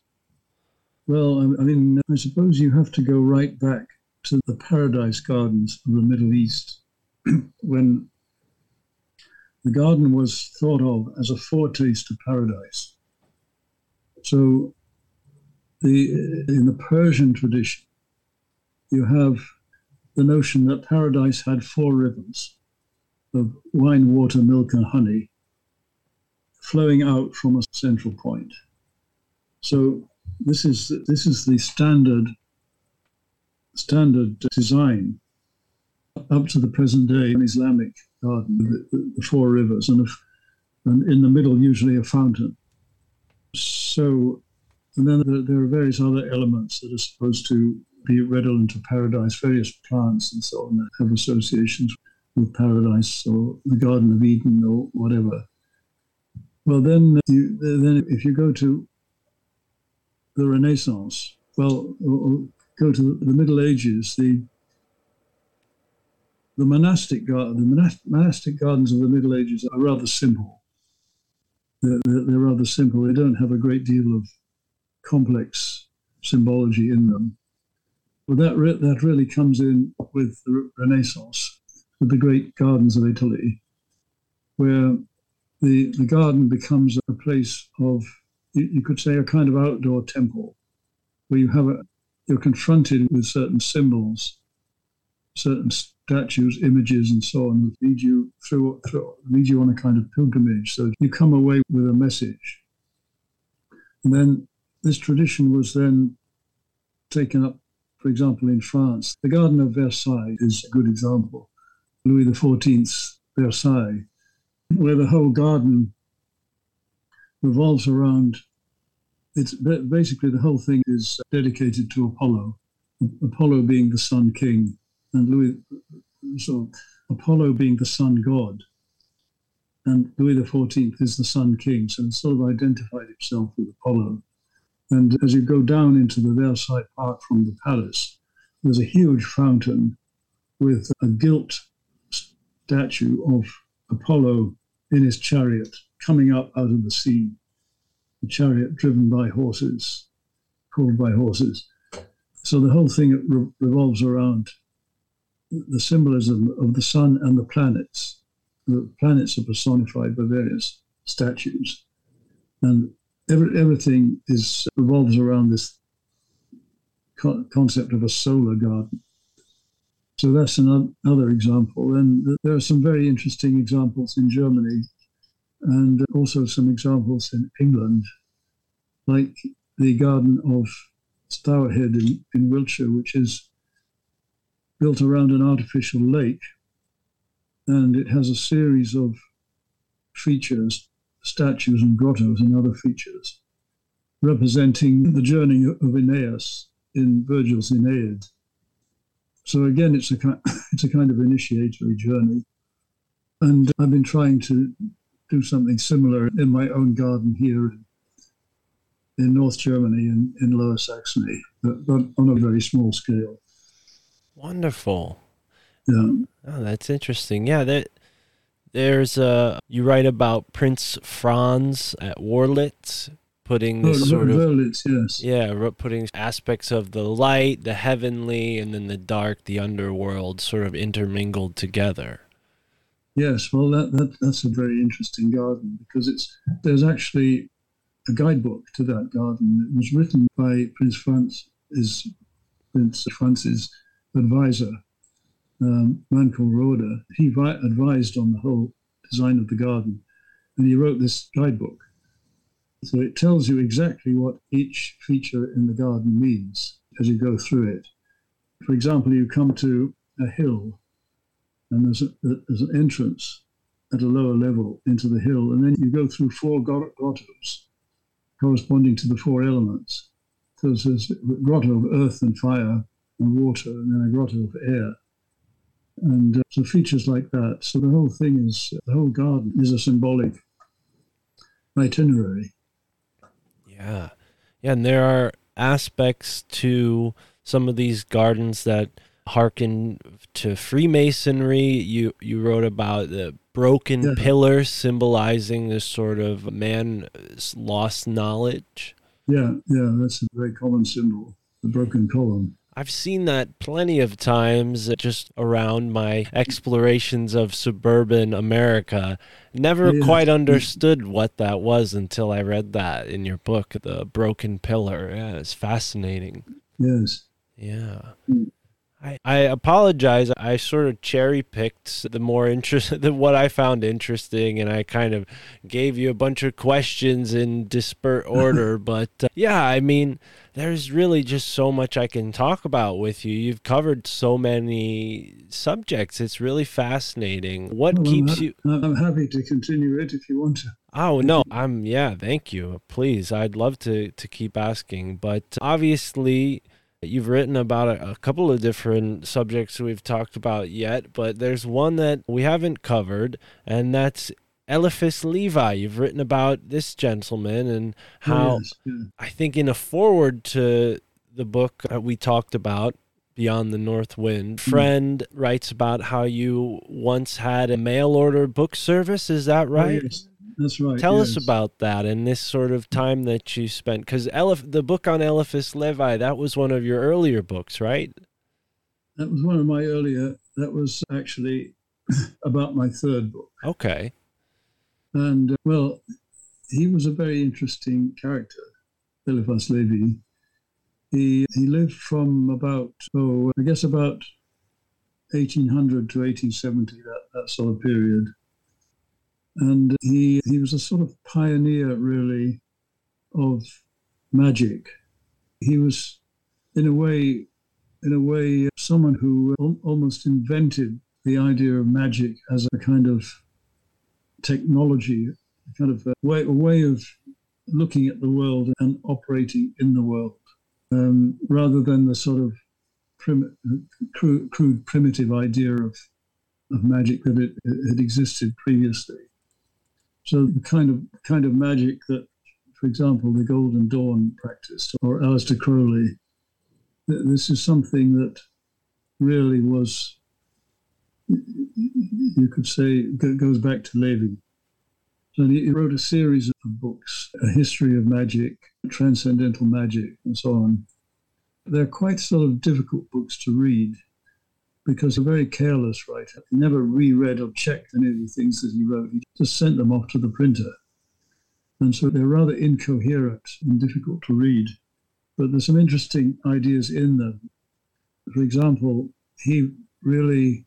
[SPEAKER 3] Well, I, I mean, I suppose you have to go right back to the paradise gardens of the Middle East when the garden was thought of as a foretaste of paradise. So, the in the Persian tradition, you have the notion that paradise had four rivers of wine, water, milk, and honey flowing out from a central point. So this is this is the standard standard design up to the present day in Islamic garden, the, the, four rivers, and, if, and in the middle usually a fountain. So, and then there, there are various other elements that are supposed to be redolent of paradise, various plants and so on have associations with paradise or the Garden of Eden or whatever. Well, then, uh, you, uh, then if you go to the Renaissance, well, go to the Middle Ages, the the monastic garden, the monastic gardens of the Middle Ages are rather simple. They're, they're rather simple. They don't have a great deal of complex symbology in them. Well, that re- that really comes in with the Renaissance, with the great gardens of Italy, where the the garden becomes a place of you, you could say a kind of outdoor temple, where you have a you're confronted with certain symbols, certain statues, images, and so on that lead you through, through lead you on a kind of pilgrimage. So you come away with a message, and then this tradition was then taken up for example, in France, the Garden of Versailles is a good example. Louis XIV's Versailles, where the whole garden revolves around. It's basically the whole thing is dedicated to Apollo, Apollo being the sun king, and Louis, so Apollo being the sun god, and Louis XIV is the sun king. So it sort of identified itself with Apollo. And as you go down into the Versailles Park from the palace, there's a huge fountain with a gilt statue of Apollo in his chariot coming up out of the sea. The chariot driven by horses, pulled by horses. So the whole thing re- revolves around the symbolism of the sun and the planets. The planets are personified by various statues, and every, everything is revolves around this co- concept of a solar garden. So that's another, example. And there are some very interesting examples in Germany, and also some examples in England, like the Garden of Stourhead in, in Wiltshire, which is built around an artificial lake, and it has a series of features, statues and grottos and other features, representing the journey of Aeneas in Virgil's Aeneid. So again, it's a ki- it's a kind of initiatory journey, and I've been trying to do something similar in my own garden here in, in North Germany in, in Lower Saxony, but, but on a very small scale.
[SPEAKER 1] Wonderful.
[SPEAKER 3] Yeah.
[SPEAKER 1] Oh, that's interesting. Yeah, that there's a you write about Prince Franz at Wörlitz putting
[SPEAKER 3] Oh,
[SPEAKER 1] this sort of
[SPEAKER 3] yes.
[SPEAKER 1] yeah, putting aspects of the light, the heavenly, and then the dark, the underworld, sort of intermingled together.
[SPEAKER 3] Yes, well, that, that that's a very interesting garden because it's there's actually a guidebook to that garden. It was written by Prince Franz, is Prince Franz's advisor, um, man called Roder. He vi- advised on the whole design of the garden, and he wrote this guidebook. So it tells you exactly what each feature in the garden means as you go through it. For example, you come to a hill and there's, a, there's an entrance at a lower level into the hill, and then you go through four grot- grottos corresponding to the four elements. So there's a grotto of earth and fire and water, and then a grotto of air. And uh, so features like that. So the whole thing is, the whole garden is a symbolic itinerary.
[SPEAKER 1] Yeah. Yeah, and there are aspects to some of these gardens that hearken to Freemasonry. You you wrote about the broken
[SPEAKER 3] Yeah.
[SPEAKER 1] pillar symbolizing this sort of man's lost knowledge.
[SPEAKER 3] Yeah, yeah, that's a very common symbol, the broken column.
[SPEAKER 1] I've seen that plenty of times just around my explorations of suburban America. Never
[SPEAKER 3] Yeah.
[SPEAKER 1] quite understood what that was until I read that in your book, The Broken Pillar. Yeah, it's fascinating.
[SPEAKER 3] Yes.
[SPEAKER 1] Yeah.
[SPEAKER 3] Mm.
[SPEAKER 1] I, I apologize. I sort of cherry picked the more interest, the, what I found interesting, and I kind of gave you a bunch of questions in disparate order. but uh, yeah, I mean, there's really just so much I can talk about with you. You've covered so many subjects. It's really fascinating. What
[SPEAKER 3] Well,
[SPEAKER 1] keeps
[SPEAKER 3] I'm,
[SPEAKER 1] you?
[SPEAKER 3] I'm happy to continue it if you want to.
[SPEAKER 1] Oh no, I'm yeah, thank you. Please, I'd love to to keep asking, but obviously you've written about a, a couple of different subjects we've talked about yet, but there's one that we haven't covered, and that's Eliphas Levi. You've written about this gentleman and how
[SPEAKER 3] Yes, yeah.
[SPEAKER 1] I think in a foreword to the book that we talked about, Beyond the North Wind, mm. friend writes about how you once had a mail order book service. Is that
[SPEAKER 3] Oh,
[SPEAKER 1] right?
[SPEAKER 3] yes, that's right.
[SPEAKER 1] Tell us about that and this sort of time that you spent. Because Elif- the book on Eliphas Levi, that was one of your earlier books, right?
[SPEAKER 3] That was one of my earlier. That was actually about my third book,
[SPEAKER 1] Okay.
[SPEAKER 3] and uh, well, he was a very interesting character, Eliphas Levi. He he lived from about oh I guess about 1800 to 1870 that that sort of period, and he he was a sort of pioneer really of magic. He was in a way in a way someone who almost invented the idea of magic as a kind of technology, a kind of a way, a way of looking at the world and operating in the world, um, rather than the sort of prim- crude, crude, primitive idea of, of magic that it, it had existed previously. So the kind of kind of magic that for example, the Golden Dawn practice or Aleister Crowley. This is something that really was, you could say, goes back to Levi. And he wrote a series of books, a history of magic, transcendental magic, and so on. They're quite sort of difficult books to read because a very careless writer. He never reread or checked any of the things that he wrote. He just sent them off to the printer. And so they're rather incoherent and difficult to read. But there's some interesting ideas in them. For example, he really,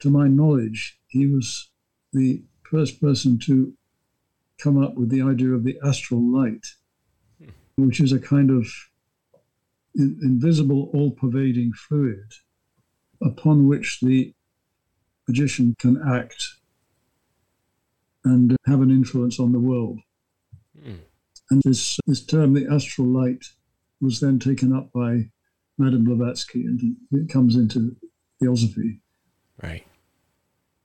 [SPEAKER 3] to my knowledge, he was the first person to come up with the idea of the astral light, which is a kind of invisible, all pervading fluid upon which the magician can act and have an influence on the world.
[SPEAKER 1] Hmm.
[SPEAKER 3] And this, this term, the astral light, was then taken up by Madame Blavatsky and it comes into theosophy.
[SPEAKER 1] Right.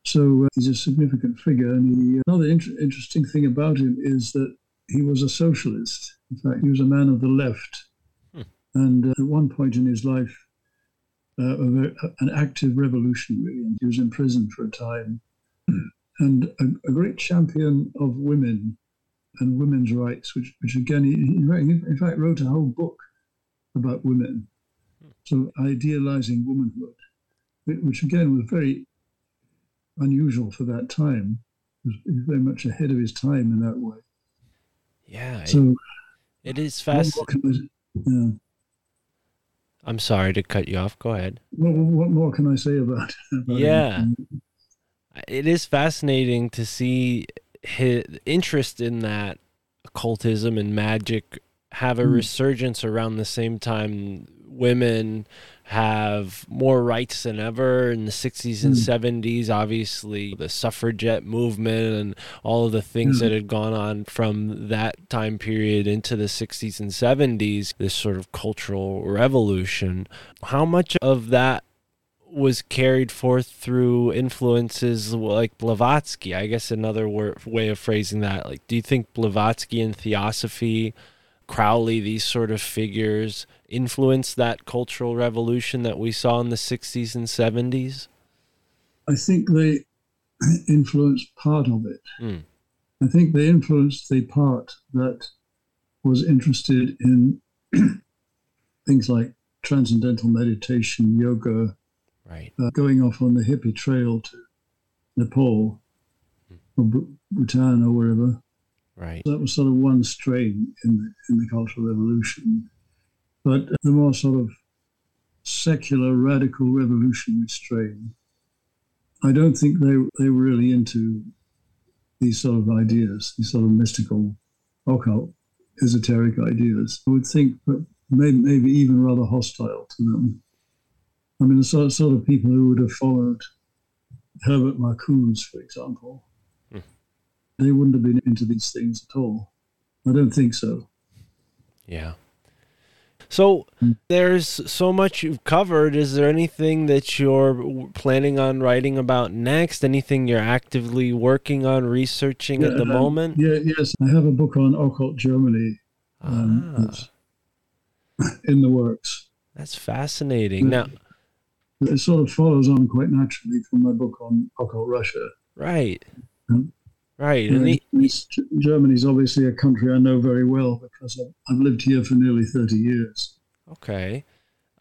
[SPEAKER 3] So uh, he's a significant figure. And he, another inter- interesting thing about him is that he was a socialist. In fact, he was a man of the left. And uh, at one point in his life, uh, an active revolutionary, and he was imprisoned for a time. And a, a great champion of women and women's rights, which, which again, he, he, in fact, wrote a whole book about women. So idealizing womanhood, which again was very unusual for that time. He was, very much ahead of his time in that way.
[SPEAKER 1] Yeah. it-
[SPEAKER 3] So,
[SPEAKER 1] it is
[SPEAKER 3] what
[SPEAKER 1] fast.
[SPEAKER 3] more can I, yeah,
[SPEAKER 1] I'm sorry to cut you off. Go ahead.
[SPEAKER 3] what, what more can I say about? about
[SPEAKER 1] Yeah.
[SPEAKER 3] him?
[SPEAKER 1] it is fascinating to see his interest in that occultism and magic have a
[SPEAKER 3] Mm.
[SPEAKER 1] resurgence around the same time women have more rights than ever in the 60s and
[SPEAKER 3] Mm.
[SPEAKER 1] 70s obviously the suffragette movement and all of the things
[SPEAKER 3] Mm.
[SPEAKER 1] that had gone on from that time period into the 60s and 70s this sort of cultural revolution how much of that was carried forth through influences like Blavatsky. I guess another wor- way of phrasing that. Like, do you think Blavatsky and Theosophy, Crowley, these sort of figures influenced that cultural revolution that we saw in the 60s and 70s?
[SPEAKER 3] I think they influenced part of it.
[SPEAKER 1] Mm.
[SPEAKER 3] I think they influenced the part that was interested in things like transcendental meditation, yoga,
[SPEAKER 1] Right.
[SPEAKER 3] uh, going off on the hippie trail to Nepal or Bhu- Bhutan or wherever.
[SPEAKER 1] Right.
[SPEAKER 3] That was sort of one strain in the, in the Cultural Revolution. But the more sort of secular, radical revolutionary strain, I don't think they, they were really into these sort of ideas, these sort of mystical, occult, esoteric ideas. I would think that maybe, maybe even rather hostile to them. I mean, the sort, sort of people who would have followed Herbert Marcuse, for example, hmm. they wouldn't have been into these things at all. I don't think so.
[SPEAKER 1] Yeah. So
[SPEAKER 3] Mm.
[SPEAKER 1] there's so much you've covered. Is there anything that you're planning on writing about next? Anything you're actively working on, researching at the
[SPEAKER 3] um,
[SPEAKER 1] moment?
[SPEAKER 3] Yeah, yes, I have a book on occult Germany um,
[SPEAKER 1] Ah.
[SPEAKER 3] that's in the works.
[SPEAKER 1] That's fascinating.
[SPEAKER 3] Mm.
[SPEAKER 1] Now,
[SPEAKER 3] It sort of follows on quite naturally from my book on occult Russia.
[SPEAKER 1] right,
[SPEAKER 3] Mm.
[SPEAKER 1] Right,
[SPEAKER 3] Yeah,
[SPEAKER 1] and he,
[SPEAKER 3] Germany's obviously a country I know very well because I've, I've lived here for nearly 30 years.
[SPEAKER 1] okay.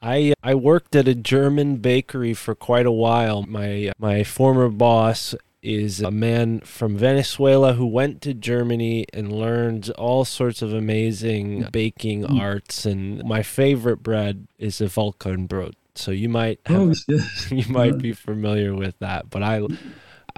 [SPEAKER 1] I I worked at a German bakery for quite a while. My my former boss is a man from Venezuela who went to Germany and learned all sorts of amazing baking
[SPEAKER 3] Mm.
[SPEAKER 1] arts. And my favorite bread is a Vulkanbrot. So you might have
[SPEAKER 3] Oh, yes.
[SPEAKER 1] you might be familiar with that, but I,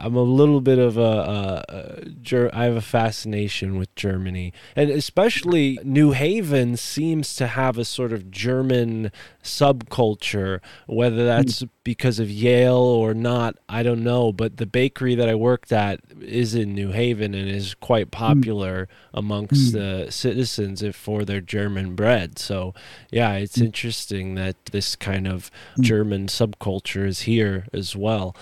[SPEAKER 1] I'm a little bit of a, a, a Ger- I have a fascination with Germany, and especially New Haven seems to have a sort of German subculture. Whether hmm. that's because of Yale or not, I don't know. But the bakery that I worked at is in New Haven and is quite hmm. popular amongst
[SPEAKER 3] Mm.
[SPEAKER 1] the citizens for their German bread. So yeah, it's hmm. interesting that this kind of. German subculture is here as well.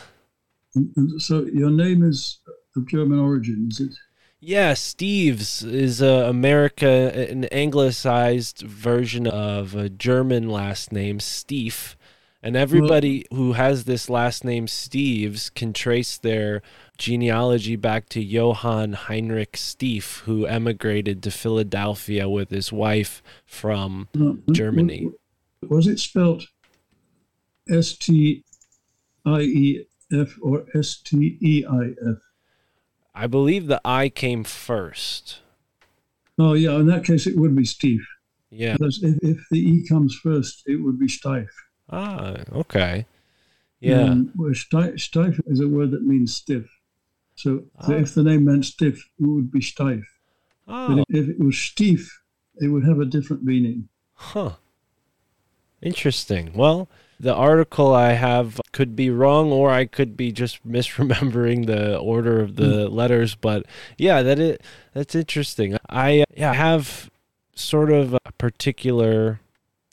[SPEAKER 3] So your name is of German origin, is it?
[SPEAKER 1] Yeah, Steves is uh, America, an anglicized version of a German last name, Stief. And everybody who has this last name, Steves, can trace their genealogy back to Johann Heinrich Stief, who emigrated to Philadelphia with his wife from
[SPEAKER 3] No,
[SPEAKER 1] Germany.
[SPEAKER 3] Was it spelled S T I E F or S T E I F?
[SPEAKER 1] I believe the I came first.
[SPEAKER 3] Oh, yeah, in that case, it would be Steve.
[SPEAKER 1] Yeah.
[SPEAKER 3] Because if, if the E comes first, it would be Steif.
[SPEAKER 1] Ah, okay. Yeah.
[SPEAKER 3] Um, steif is a word that means stiff. So, so
[SPEAKER 1] Ah.
[SPEAKER 3] if the name meant stiff, it would be steif.
[SPEAKER 1] Oh,
[SPEAKER 3] But if, if it was stief, it would have a different meaning.
[SPEAKER 1] Huh. Interesting. Well, the article I have could be wrong or I could be just misremembering the order of the mm. letters, but yeah, that it that's interesting. I yeah, have sort of a particular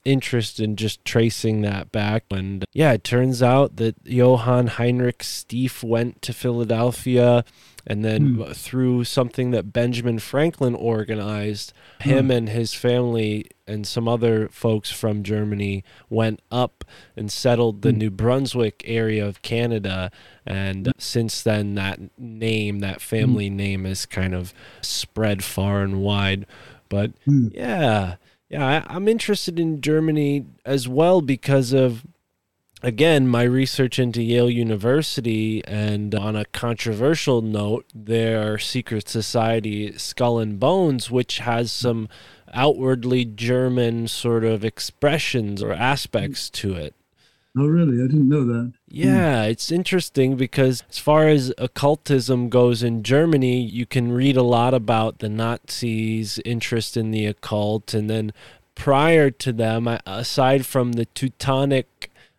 [SPEAKER 1] interest in just tracing that back and yeah, it turns out that Johann Heinrich Stief went to Philadelphia and then hmm. through something that Benjamin Franklin organized, hmm. him and his family and some other folks from Germany went up and settled the hmm. New Brunswick area of Canada. And since then, that name, that family name, has kind of spread far and wide. But
[SPEAKER 3] Hmm.
[SPEAKER 1] yeah, yeah, I, I'm interested in Germany as well because of again, my research into Yale University, and on a controversial note, their secret society, Skull and Bones, which has some outwardly German sort of expressions or aspects to it.
[SPEAKER 3] Oh, really? I didn't know that. Hmm.
[SPEAKER 1] Yeah, it's interesting because as far as occultism goes in Germany, you can read a lot about the Nazis' interest in the occult. And then prior to them, aside from the Teutonic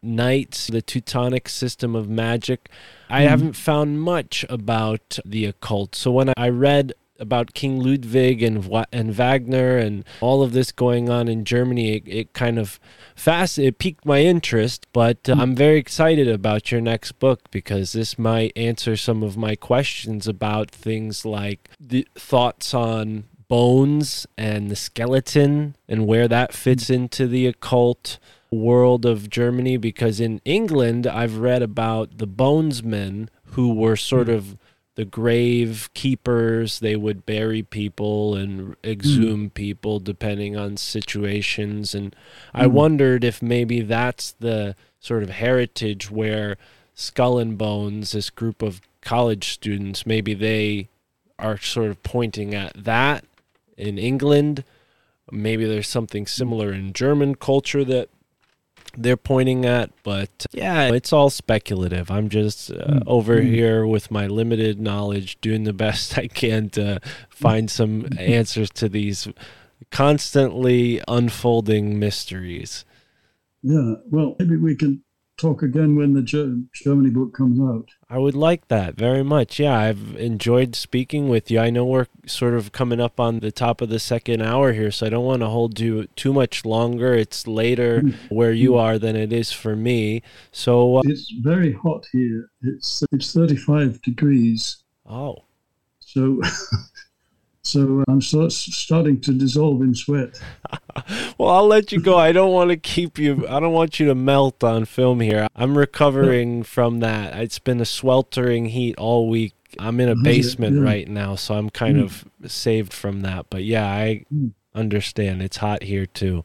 [SPEAKER 1] Knights, the Teutonic system of magic, I hmm. haven't found much about the occult. So when I read about King Ludwig and and Wagner and all of this going on in Germany, it, it kind of fast it piqued my interest. But uh, hmm. I'm very excited about your next book because this might answer some of my questions about things like the thoughts on bones and the skeleton and where that fits hmm. into the occult world of Germany because in England I've read about the bonesmen who were sort hmm. of the grave keepers. They would bury people and exhume hmm. people depending on situations. And I hmm. wondered if maybe that's the sort of heritage where Skull and Bones this group of college students maybe they are sort of pointing at that in England. Maybe there's something similar in German culture that they're pointing at but yeah it's all speculative. I'm just uh, hmm. over hmm. here with my limited knowledge doing the best i can to find some hmm. answers to these constantly unfolding mysteries.
[SPEAKER 3] Yeah. Well, maybe we can talk again when the Ger- Germany book comes out.
[SPEAKER 1] i would like that very much. Yeah i've enjoyed speaking with you. I know we're sort of coming up on the top of the second hour here so i don't want to hold you too much longer. It's later where you are than it is for me. So uh,
[SPEAKER 3] It's very hot here. It's it's 35 degrees.
[SPEAKER 1] oh.
[SPEAKER 3] So so I'm start, starting to dissolve in sweat.
[SPEAKER 1] Well, I'll let you go. I don't want to keep you. I don't want you to melt on film here. I'm recovering from that. It's been a sweltering heat all week. I'm in a basement
[SPEAKER 3] yeah.
[SPEAKER 1] right now, so I'm kind mm. of saved from that. But yeah, I
[SPEAKER 3] Mm.
[SPEAKER 1] understand. It's hot here too.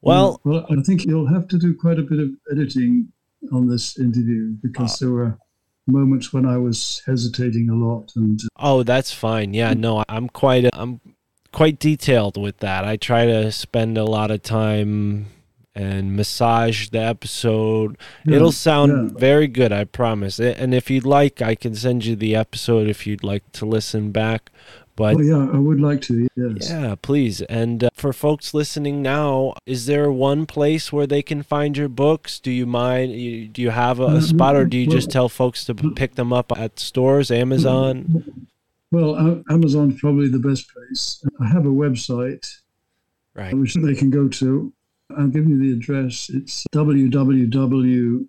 [SPEAKER 1] Well, mm,
[SPEAKER 3] well, I think you'll have to do quite a bit of editing on this interview because ah. there were moments when I was hesitating a lot and uh,
[SPEAKER 1] oh, that's fine. Yeah, no, I'm quite. I'm quite detailed with that. I try to spend a lot of time and massage the episode.
[SPEAKER 3] Yeah,
[SPEAKER 1] It'll sound
[SPEAKER 3] yeah.
[SPEAKER 1] very good, I promise. And if you'd like, I can send you the episode if you'd like to listen back. But
[SPEAKER 3] oh yeah, I would like to. Yes.
[SPEAKER 1] yeah, please. And uh, for folks listening now, is there one place where they can find your books? Do you mind? You, do you have a, a
[SPEAKER 3] Uh,
[SPEAKER 1] spot, or do you just tell folks to pick them up at stores, Amazon?
[SPEAKER 3] Well, A- Amazon's probably the best place. I have a website
[SPEAKER 1] Right.
[SPEAKER 3] which they can go to. I'll give you the address. It's www.ozgard.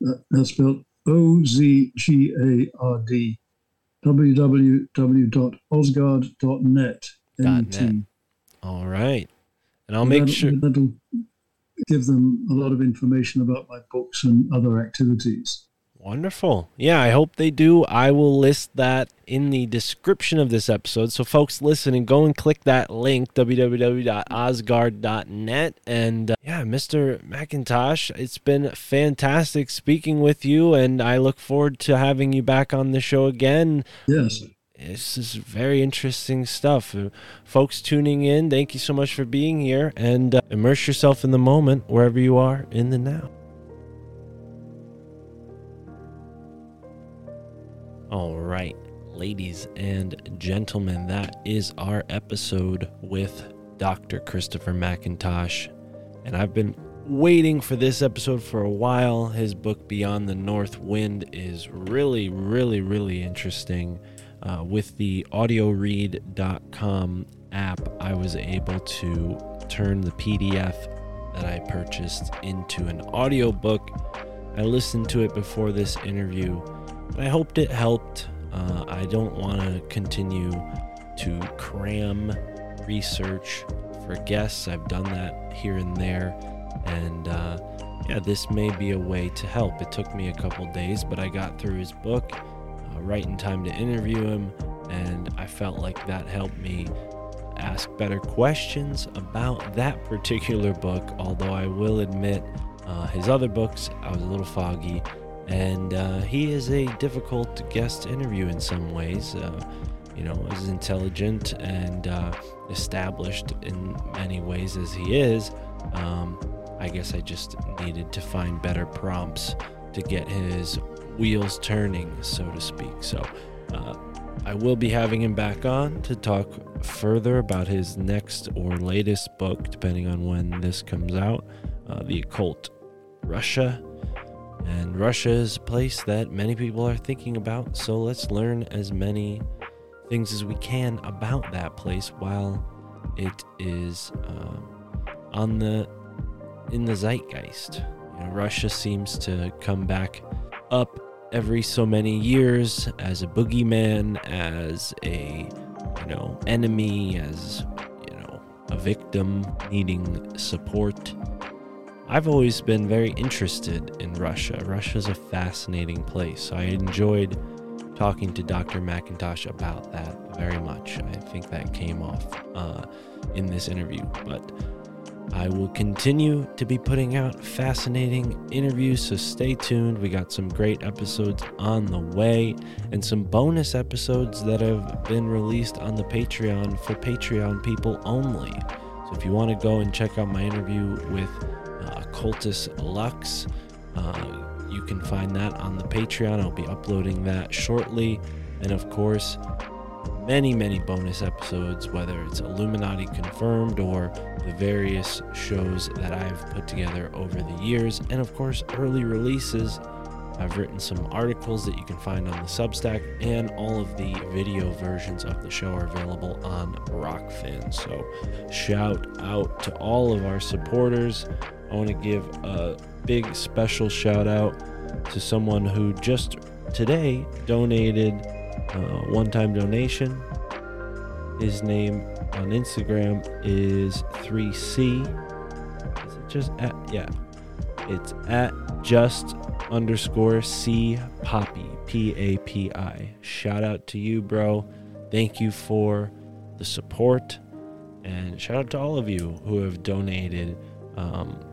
[SPEAKER 3] That- That's spelled O Z G A R D
[SPEAKER 1] www.ozgard.net. Net. All right. And I'll make
[SPEAKER 3] that'll,
[SPEAKER 1] sure.
[SPEAKER 3] that'll give them a lot of information about my books and other activities.
[SPEAKER 1] Wonderful. Yeah, I hope they do. I will list that in the description of this episode. So, folks listening, go and click that link, www.ozgard.net. And uh, yeah, Mr. McIntosh, it's been fantastic speaking with you. And I look forward to having you back on the show again.
[SPEAKER 3] Yes.
[SPEAKER 1] This is very interesting stuff. Uh, folks tuning in, thank you so much for being here. And uh, immerse yourself in the moment wherever you are in the now. All right, ladies and gentlemen, that is our episode with Dr. Christopher McIntosh. And I've been waiting for this episode for a while. His book, Beyond the North Wind, is really, really, really interesting. Uh, with the audioread.com app, I was able to turn the PDF that I purchased into an audiobook. I listened to it before this interview I hoped it helped. Uh, I don't want to continue to cram research for guests. I've done that here and there. And uh, yeah, this may be a way to help. It took me a couple days, but I got through his book uh, right in time to interview him. And I felt like that helped me ask better questions about that particular book. Although I will admit, uh, his other books, I was a little foggy and uh, he is a difficult guest interview in some ways. Uh, you know, as intelligent and uh, established in many ways as he is, um, I guess I just needed to find better prompts to get his wheels turning, so to speak. So uh, I will be having him back on to talk further about his next or latest book, depending on when this comes out uh, The Occult Russia. And Russia is a place that many people are thinking about, so let's learn as many things as we can about that place while it is uh, on the in the zeitgeist. You know, Russia seems to come back up every so many years as a boogeyman, as a you know enemy, as you know a victim needing support. I've always been very interested in Russia. Russia's a fascinating place. I enjoyed talking to Dr. McIntosh about that very much. I think that came off uh, in this interview. But I will continue to be putting out fascinating interviews, so stay tuned. We got some great episodes on the way and some bonus episodes that have been released on the Patreon for Patreon people only. So if you want to go and check out my interview with Occultus Lux. Uh, you can find that on the Patreon. I'll be uploading that shortly. And of course, many, many bonus episodes, whether it's Illuminati Confirmed or the various shows that I've put together over the years. And of course, early releases. I've written some articles that you can find on the Substack, and all of the video versions of the show are available on Rokfin. So, shout out to all of our supporters. I want to give a big special shout out to someone who just today donated a one time donation. His name on Instagram is 3C. Is it just at, yeah, it's at just underscore C Papi, P A P I. Shout out to you, bro. Thank you for the support. And shout out to all of you who have donated um,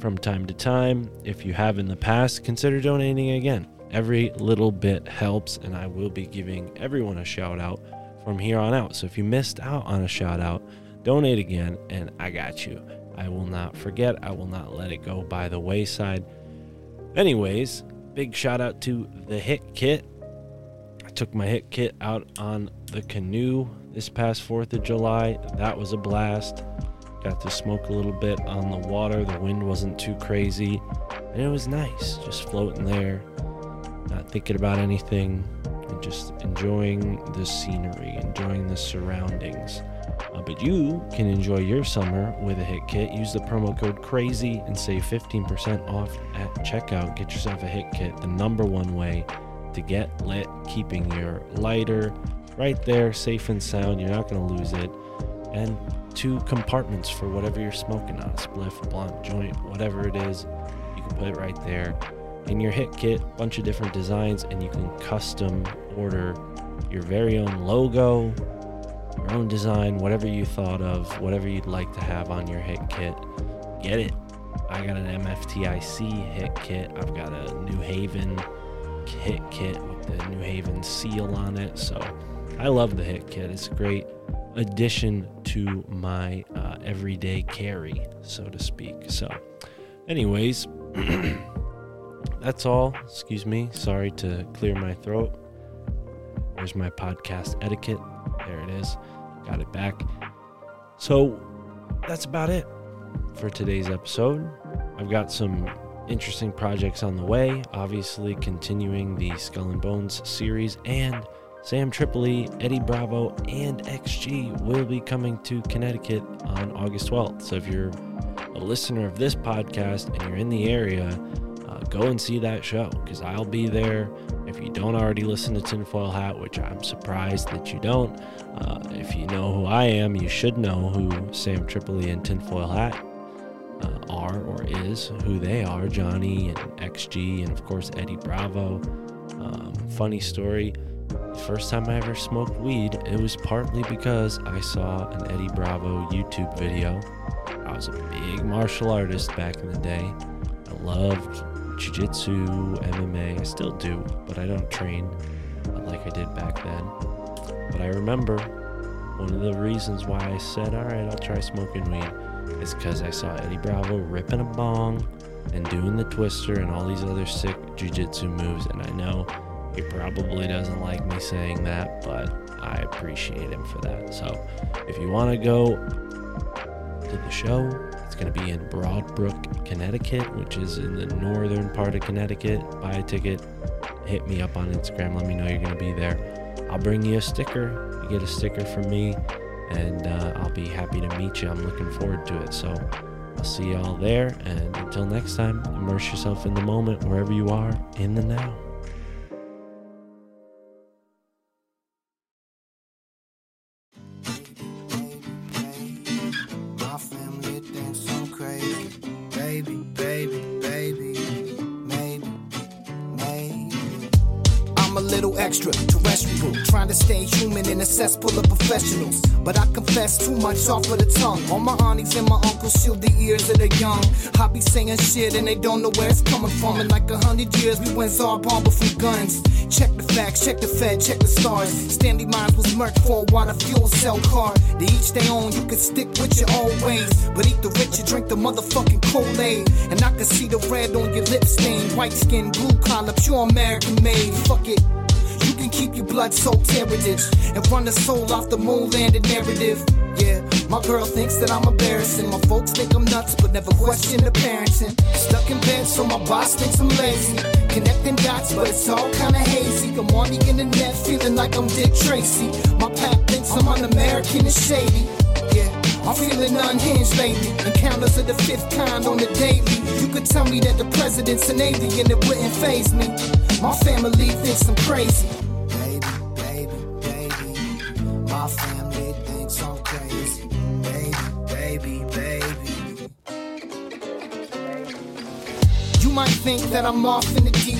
[SPEAKER 1] from time to time. If you have in the past, consider donating again. Every little bit helps, and I will be giving everyone a shout out from here on out. So if you missed out on a shout out, donate again, and I got you. I will not forget, I will not let it go by the wayside. Anyways, big shout out to the Hit Kit. I took my Hit Kit out on the canoe this past 4th of July. That was a blast. Got to smoke a little bit on the water. The wind wasn't too crazy. And it was nice, just floating there, not thinking about anything, and just enjoying the scenery, enjoying the surroundings. Uh, but you can enjoy your summer with a hit kit. Use the promo code CRAZY and save 15% off at checkout. Get yourself a hit kit, the number one way to get lit, keeping your lighter right there, safe and sound. You're not going to lose it. And two compartments for whatever you're smoking on a spliff, blunt, joint, whatever it is. You can put it right there. In your hit kit, a bunch of different designs, and you can custom order your very own logo, your own design, whatever you thought of, whatever you'd like to have on your hit kit. Get it. I got an MFTIC hit kit. I've got a New Haven hit kit with the New Haven seal on it. So I love the hit kit. It's great addition to my uh, everyday carry, so to speak. So, anyways, that's all. Excuse me. Sorry to clear my throat. There's my podcast etiquette. There it is. Got it back. So, that's about it for today's episode. I've got some interesting projects on the way. Obviously, continuing the Skull and Bones series, and Sam Tripoli, Eddie Bravo, and XG will be coming to Connecticut on August 12th. So, if you're a listener of this podcast and you're in the area, uh, go and see that show because I'll be there. If you don't already listen to Tinfoil Hat, which I'm surprised that you don't, uh, if you know who I am, you should know who Sam Tripoli and Tinfoil Hat uh, are or is, who they are Johnny and XG, and of course Eddie Bravo. Um, funny story the first time I ever smoked weed, it was partly because I saw an Eddie Bravo YouTube video. I was a big martial artist back in the day. I loved jiu jitsu, MMA. I still do, but I don't train like I did back then. But I remember one of the reasons why I said, all right, I'll try smoking weed is because I saw Eddie Bravo ripping a bong and doing the twister and all these other sick jiu-jitsu moves. And I know he probably doesn't like me saying that, but I appreciate him for that. So if you want to go to the show, it's going to be in Broad Brook, Connecticut, which is in the northern part of Connecticut. Buy a ticket, hit me up on Instagram, let me know you're going to be there. I'll bring you a sticker. You get a sticker from me, and uh, I'll be happy to meet you. I'm looking forward to it. So I'll see y'all there. And until next time, immerse yourself in the moment wherever you are in the now.
[SPEAKER 4] A extra terrestrial, trying to stay human in a cesspool of professionals. But I confess too much off of the tongue. All my aunties and my uncles shield the ears of the young. I be saying shit and they don't know where it's coming from. In like a hundred years, we went Tsar Bomba from guns. Check the facts, check the Fed, check the stars. Stanley Mines was murked for a water fuel cell car. They each their own, you can stick with your own ways. But eat the rich and drink the motherfucking Kool-Aid. And I can see the red on your lip stain. White skin, blue collar, pure American made. Fuck it. You can keep your blood soaked heritage and run the soul off the moon landed narrative. Yeah, my girl thinks that I'm embarrassing. My folks think I'm nuts, but never question the parenting. Stuck in bed, so my boss thinks I'm lazy. Connecting dots, but it's all kinda hazy. I'm on the internet, feeling like I'm Dick Tracy. My pap thinks I'm un-American and shady. Yeah, I'm feeling unhinged lately. Encounters of the fifth kind on the daily. You could tell me that the president's an alien, it wouldn't phase me. My family thinks I'm crazy. Might think that I'm off in the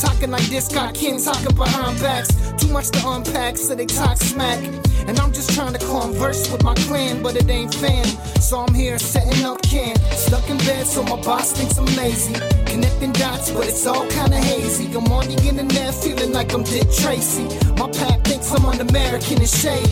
[SPEAKER 4] Talking like this, got kin talking behind backs. Too much to unpack, so they talk smack. And I'm just trying to converse with my clan, but it ain't fam. So I'm here setting up camp. Stuck in bed, so my boss thinks I'm lazy. Connecting dots, but it's all kinda hazy. I'm on the internet, feeling like I'm Dick Tracy. My pap thinks I'm un-American and shady.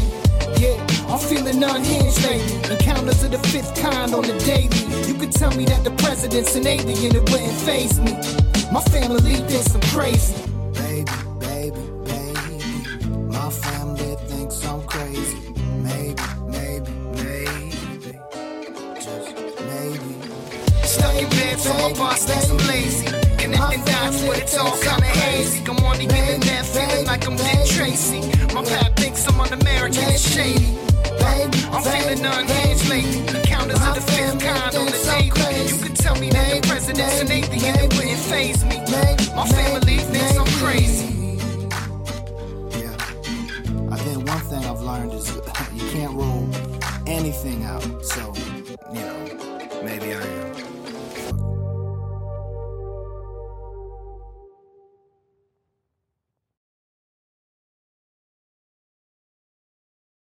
[SPEAKER 4] Yeah, I'm feeling unhinged lately. Encounters of the fifth kind on the daily. You could tell me that the president's an alien, it wouldn't phase me. My family thinks I'm crazy. Baby, baby, baby.
[SPEAKER 5] my family thinks I'm crazy. Maybe, maybe, maybe. Just maybe.
[SPEAKER 4] Stuck in bed, so my boss thinks I'm lazy. And, and, and that's what it's all kinda hazy. I'm on the internet feeling like I'm Dick Tracy. My pap thinks I'm un-American and shady. I'm feeling unhinged lately. Counters of the fifth kind on the daily. You could tell me that the president's an atheist, it wouldn't phase me. My family thinks I'm crazy.
[SPEAKER 5] Yeah. I think one thing I've learned is you can't rule anything out. So, you know, maybe I am.